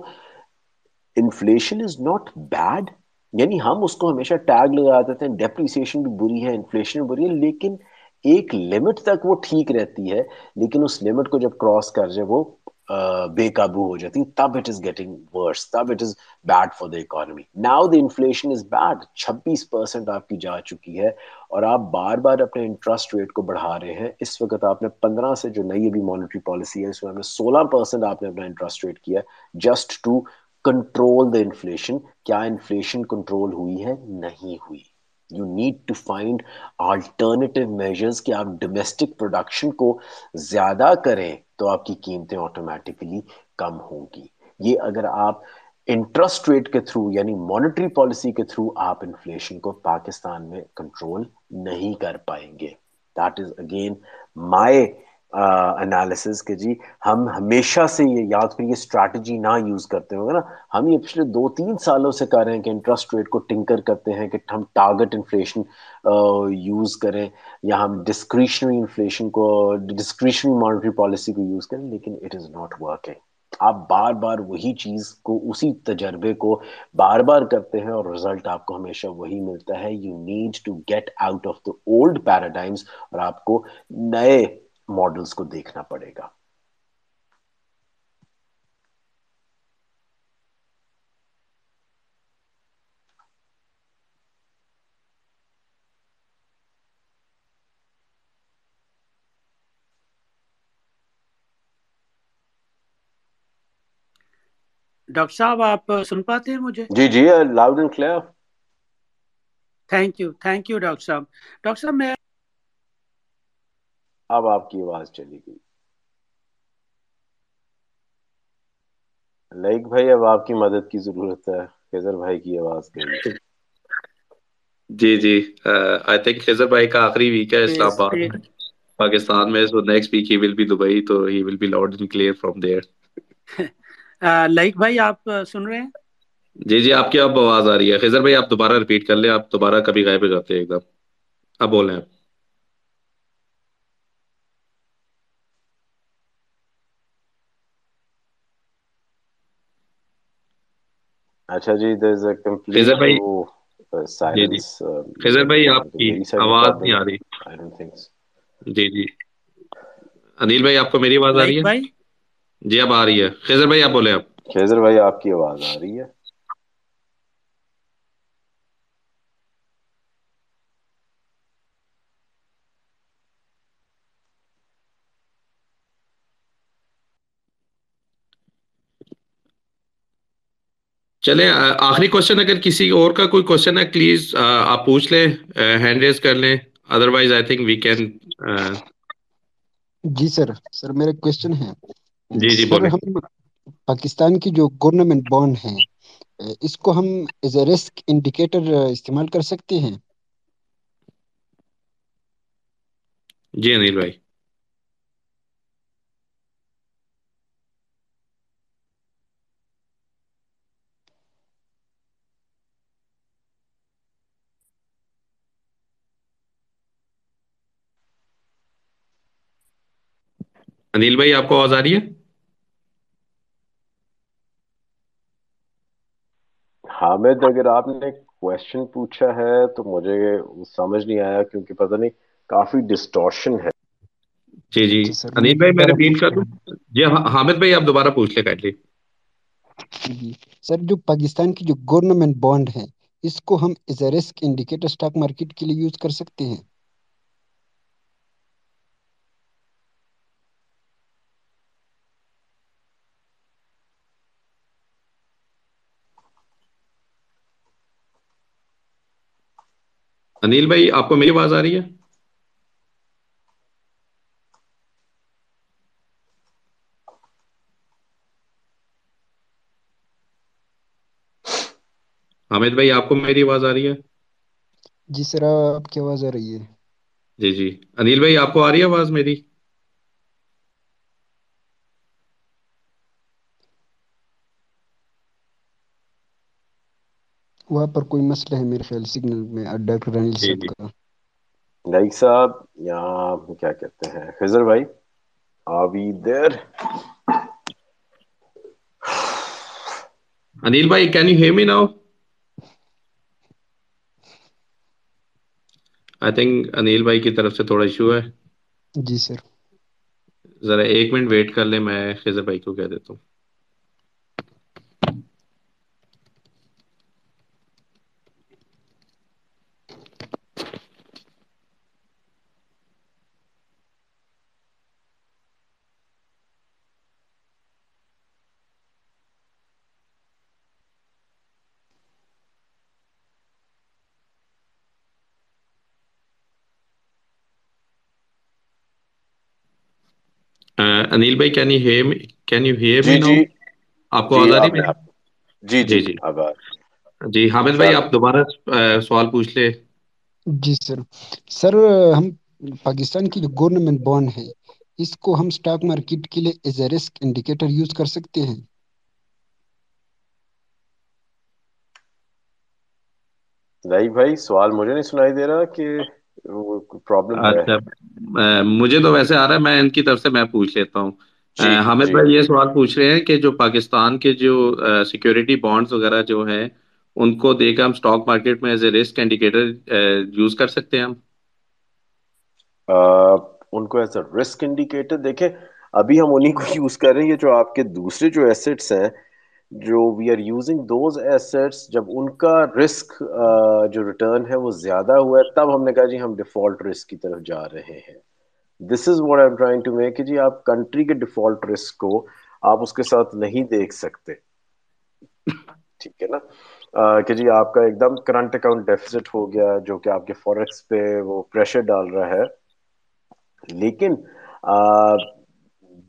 inflation is not bad یعنی ہم اس کو ہمیشہ ٹیگ لگا دیتے ہیں ڈیپریسیشن بھی بری ہے انفلیشن بری ہے، لیکن ایک لمٹ تک وہ ٹھیک رہتی ہے، لیکن اس لمٹ کو جب کراس کر جائے وہ بے قابو ہو جاتی تب اٹ از گیٹنگ ورس تب it is bad for the economy now the inflation is bad چھبیس پرسینٹ آپ کی جا چکی ہے اور آپ بار بار اپنے انٹرسٹ ریٹ کو بڑھا رہے ہیں۔ اس وقت آپ نے پندرہ سے جو نئی ابھی مانیٹری پالیسی ہے، اس میں سولہ پرسینٹ آپ نے اپنا انٹرسٹ ریٹ کیا just to control the inflation کیا انفلیشن کنٹرول ہوئی ہے؟ نہیں ہوئی. You need to find alternative measures کہ آپ ڈومیسٹک پروڈکشن کو زیادہ کریں تو آپ کی قیمتیں آٹومیٹکلی کم ہوں گی. یہ اگر آپ انٹرسٹ ریٹ کے تھرو یعنی مانیٹری پالیسی کے تھرو آپ انفلیشن کو پاکستان میں کنٹرول نہیں کر پائیں گے. That is again my analysis کہ جی ہم ہمیشہ سے یہ یاد کریے اسٹریٹجی نہ یوز کرتے ہوں گے نا؟ ہم یہ پچھلے دو تین سالوں سے کر رہے ہیں کہ انٹرسٹ ریٹ کو ٹنکر کرتے ہیں کہ ہم ٹارگٹ انفلیشن یوز کریں، یا ہم ڈسکریشنری انفلیشن کو ڈسکریشنری مانیٹری پالیسی کو یوز کریں، لیکن اٹ از ناٹ ورکنگ آپ بار بار وہی چیز کو، اسی تجربے کو بار بار کرتے ہیں اور رزلٹ آپ کو ہمیشہ وہی ملتا ہے. You need to get out of the old paradigms اور آپ کو نئے ماڈلس کو دیکھنا پڑے گا۔ ڈاکٹر صاحب آپ سن پاتے ہیں مجھے؟ جی جی loud and clear thank you thank you doctor صاحب۔ ڈاکٹر صاحب میں اب آپ کی آواز چلی گئی۔ لائک بھائی اب آپ کی مدد کی ضرورت ہے۔ خضر بھائی کی آواز گئی۔ جی جی۔ آئی تھنک خضر بھائی کا آخری ویک ہے اسلام آباد میں۔ پاکستان میں so next week he will be Dubai تو he will be loud and clear from there like بھائی آپ سن رہے ہیں؟ جی جی آپ کی اب آواز آ رہی ہے۔ خضر بھائی آپ دوبارہ ریپیٹ کر لیں آپ دوبارہ کبھی غائب ہو جاتے ہیں ایک دم۔ اب بولیں آپ۔ اچھا جی دیر از اے کمپلیٹ خضر بھائی سائلنس خضر بھائی آپ کی آواز نہیں آ رہی۔ جی جی۔ انیل بھائی آپ کو میری آواز آ رہی ہے؟ جی اب آ رہی ہے۔ خضر بھائی آپ بولیں آپ۔ خضر بھائی آپ کی آواز آ رہی ہے؟ چلیں آخری کوشچن اگر کسی اور کا کوئی کوشچن ہے پلیز آپ پوچھ لیں ہینڈ ریز کر لیں۔ Otherwise I think we can G sir sir میرا کوشچن ہے جی جی ہم پاکستان کی جو گورنمنٹ بانڈ ہیں اس کو ہم ایز اے رسک انڈیکیٹر استعمال کر سکتے ہیں؟ جی انیل بھائی۔ انیل بھائی آپ کو آواز آ رہی ہے؟ حامد اگر آپ نے کوشچن پوچھا ہے تو مجھے سمجھ نہیں آیا کیونکہ پتہ نہیں کافی ڈسٹورشن ہے۔ جی جی۔ انیل بھائی میں ریپیٹ کر دوں۔ جی حامد بھائی آپ دوبارہ پوچھ لیں کائنڈلی جی سر جو پاکستان کی جو گورنمنٹ بانڈ ہے اس کو ہم as a risk indicator stock market کے لیے یوز کر سکتے ہیں؟ انیل بھائی آپ کو میری آواز آ رہی ہے؟ حامد بھائی آپ کو میری آواز آ رہی ہے؟ جی سر آپ کی آواز آ رہی ہے۔ جی جی۔ انیل بھائی آپ کو آ رہی ہے آواز میری؟ وہاں پر کوئی مسئلہ ہے میرے خیال سگنل میں ڈاکٹر انیل صاحب کا۔ لائک صاحب یہاں کیا کہتے ہیں؟ خضر بھائی آبی دیر انیل بھائی can you hear me now I think Anil بھائی کی طرف سے تھوڑا ایشو ہے۔ جی سر۔ ذرا ایک منٹ ویٹ کر لیں میں خضر بھائی کو کہہ دیتا ہوں۔ انیل بھائی can you hear can you hear me now آپ کو آواز آ رہی ہے جی جی جی جی۔ حامد بھائی آپ دوبارہ سوال پوچھ لے جی سر۔ سر ہم پاکستان کی جو گورنمنٹ بانڈ ہے اس کو ہم سٹاک مارکیٹ کے لیے as a risk indicator use کر سکتے ہیں؟ نہیں بھائی سوال مجھے نہیں سنائی دے رہا کہ پرابلم اچھا مجھے تو ویسے آ رہا ہے میں ان کی طرف سے میں پوچھ لیتا ہوں۔ حامد بھائی یہ سوال پوچھ رہے ہیں کہ جو پاکستان کے جو سیکیورٹی بانڈز وغیرہ جو ہیں ان کو دے کر ہم اسٹاک مارکیٹ میں as a risk indicator use کر سکتے ہیں ہم؟ ان کو ایز اے رسک انڈیکیٹر دیکھیں ابھی ہم انہیں کو یوز کر رہے ہیں جو آپ کے دوسرے جو ایسٹس ہیں جو we are using those assets جب ان کا رسک جو ریٹرن ہے وہ زیادہ ہوا ہے، تب ہم نے کہا جی ہم ڈیفالٹ رسک کی طرف جا رہے ہیں۔ This is what I trying to make جی آپ کنٹری کے ڈیفالٹ رسک کو آپ اس کے ساتھ نہیں دیکھ سکتے۔ ٹھیک ہے نا؟ کہ جی آپ کا ایک دم کرنٹ اکاؤنٹ ڈیفیزٹ ہو گیا جو کہ آپ کے فوریکس پہ وہ پریشر ڈال رہا ہے۔ لیکن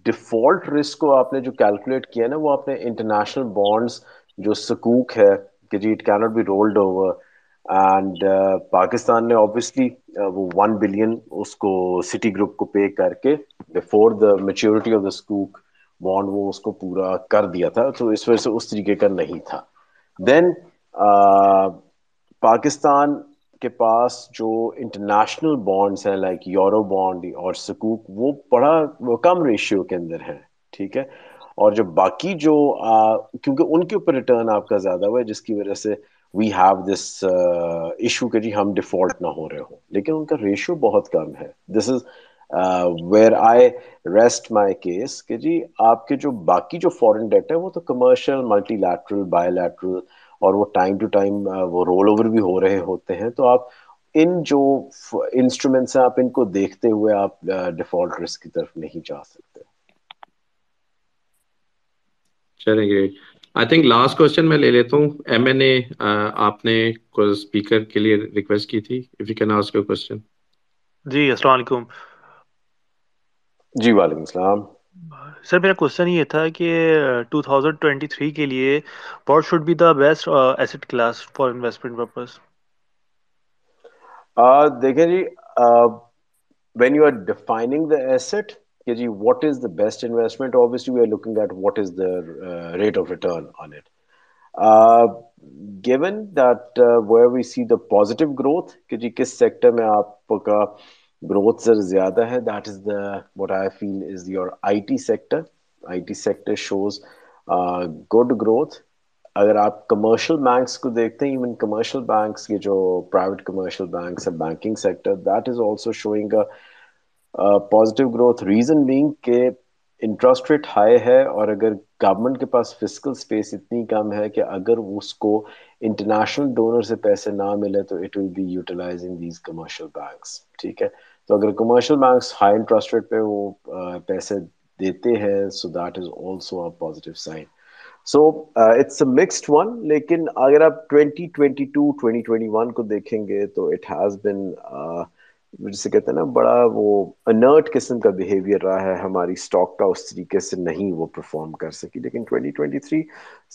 ڈیفالٹ رسک کو آپ نے جو کیلکولیٹ کیا نا، وہ اپنے انٹرنیشنل بانڈس جو سکوک ہے، کہ جی it can't be rolled over and Pakistan نے آبویسلی uh, وہ ون بلین اس کو سٹی گروپ کو پے کر کے before the maturity of the سکوک bond وہ اس کو پورا کر دیا تھا. تو اس وجہ سے اس طریقے کا نہیں تھا. دین uh, پاکستان کے پاس جو انٹرنیشنل بانڈس ہیں لائک یورو بانڈ اور سکوک، وہ بڑا کم ریشیو کے اندر ہے ٹھیک ہے؟ اور جو باقی جو کیونکہ ان کے اوپر ریٹرن آپ کا زیادہ ہوا ہے، جس کی وجہ سے وی ہیو دس ایشو کہ جی ہم ڈیفالٹ نہ ہو رہے ہوں۔ لیکن ان کا ریشیو بہت کم ہے۔ This is where I rest my case کہ جی آپ کے جو باقی جو فورن ڈیٹ ہے وہ تو commercial multilateral bilateral اور وہ ٹائم ٹو ٹائم وہ رول اوور بھی ہو رہے ہوتے ہیں تو آپ ان جو انسٹرومینٹس ہیں آپ ان کو دیکھتے ہوئے آپ ڈیفالٹ رسک کی طرف نہیں جا سکتے۔ چلیں گے۔ آئی تھنک لاسٹ کوشچن میں لے لیتا ہوں۔ ایم این اے آپ نے اسپیکر کے لیے ریکویسٹ کی تھی۔ If you can ask your question جی السلام علیکم۔ جی وعلیکم السلام۔ سر میرا کوشچن یہ تھا کہ 2023 کے لیے what should be the best asset class for investment purpose دیکھیں جی when you are defining the asset کہ جی what is the best investment obviously we are looking at what is the rate of return on it given that where we see the positive growth کہ جی کس sector میں آپ کا growth sir زیادہ ہے. That is the what I feel is your I T sector I T sector shows good growth اگر آپ کمرشل بینکس کو دیکھتے ہیں ایون کمرشل بینکس کے جو پرائیویٹ کمرشل بینکس ہے banking sector that is also showing positive growth reason being کہ interest rate high ہے اور اگر گورنمنٹ کے پاس فزیکل اسپیس اتنی کم ہے کہ اگر اس کو انٹرنیشنل ڈونر سے پیسے نہ ملے تو it will be utilizing these commercial banks ٹھیک ہے؟ تو اگر commercial banks high interest rate پہ وہ پیسے دیتے ہیں so that is also positive sign so it's a mixed one لیکن اگر آپ twenty twenty two twenty twenty one کو دیکھیں گے تو اٹ ہیز بن جسے کہتے ہیں نا، بڑا وہ انرٹ قسم کا بیہیویئر رہا ہے، ہماری اسٹاک کا اس طریقے سے نہیں وہ پرفارم کر سکی. لیکن 2023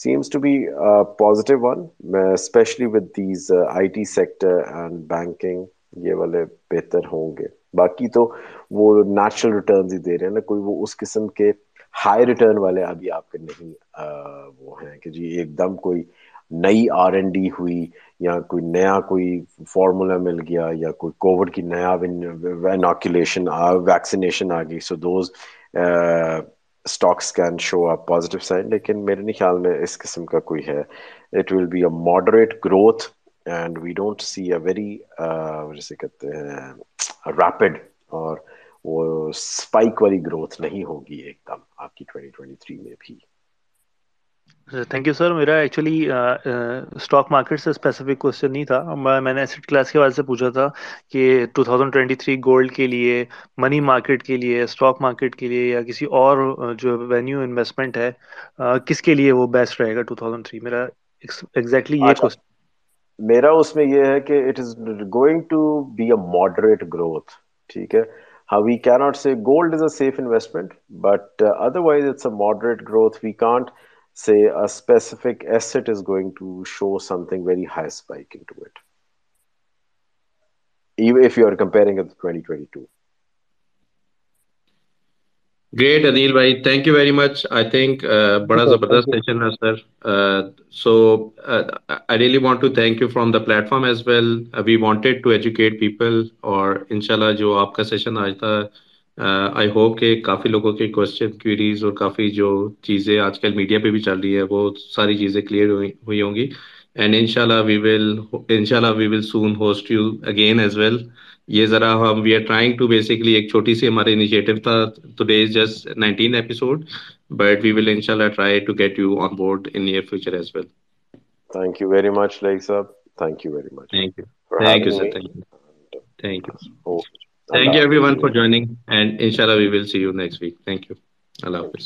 seems to be positive one specially with these I T sector and banking یہ والے بہتر ہوں گے. باقی تو وہ نیچرل ریٹرنز ہی دے رہے ہیں نا، کوئی وہ اس قسم کے ہائی ریٹرن والے ابھی آپ کے نہیں وہ ہیں کہ جی ایک دم کوئی نئی آر این ڈی ہوئی یا کوئی نیا کوئی فارمولا مل گیا یا کوئی کووڈ کی نیا اناکولیشن ویکسینیشن آ گئی so those stocks can show up positive sign لیکن میرے نہیں خیال میں اس قسم کا کوئی ہے۔ It will be a moderate growth and we don't see a very جیسے کہتے ہیں ریپڈ اور وہ اسپائک والی گروتھ نہیں ہوگی ایک دم آپ کی 2023 میں بھی تھینک یو سر میرا ایکچولی اسٹاک مارکیٹ سے اسپیسیفک کوشچن نہیں تھا میں نے ایسٹ کلاس کے بارے سے پوچھا تھا کہ 2023 گولڈ کے لیے منی مارکیٹ کے لیے اسٹاک مارکیٹ کے لیے یا کسی اور جو وینیو انویسٹمنٹ ہے کس کے لیے وہ بیسٹ رہے گا 2003 میرا ایگزیکٹلی یہ کوشچن میرا اس میں یہ ہے کہ it is going to be a moderate growth ٹھیک ہے؟ ہاں we can not say gold is a safe investment but otherwise it's a moderate growth we can't say a specific is going to show something very high spike to it even if you are comparing it to 2022 Anil bhai. Thank you very much. I think uh, bada zabardast session hai, sir. Uh, so uh, I really want to thank you from the platform as well. Uh, we wanted to educate people اور انشاءاللہ جو آپ کا session آج تھا I hope کہ کافی لوگوں کے کوشچن کیوریز اور کافی جو چیزیں آج کل میڈیا پہ بھی چل رہی ہے وہ ساری چیزیں کلیئر ہوئی ہوں گی اینڈ ان شاء اللہ وی ول ان شاء اللہ we will soon host you again as well یہ ذرا ہم we are trying to basically ایک چھوٹی سی ہمارا انیشیٹو تھا۔ Today is just nineteen episode but we will ان شاء اللہ try to get you on board in near future as well thank you very much like صاحب thank you very much thank you thank you sir thank you thank you Thank you everyone for joining and inshallah we will see you next week. Thank you. Allah Hafiz.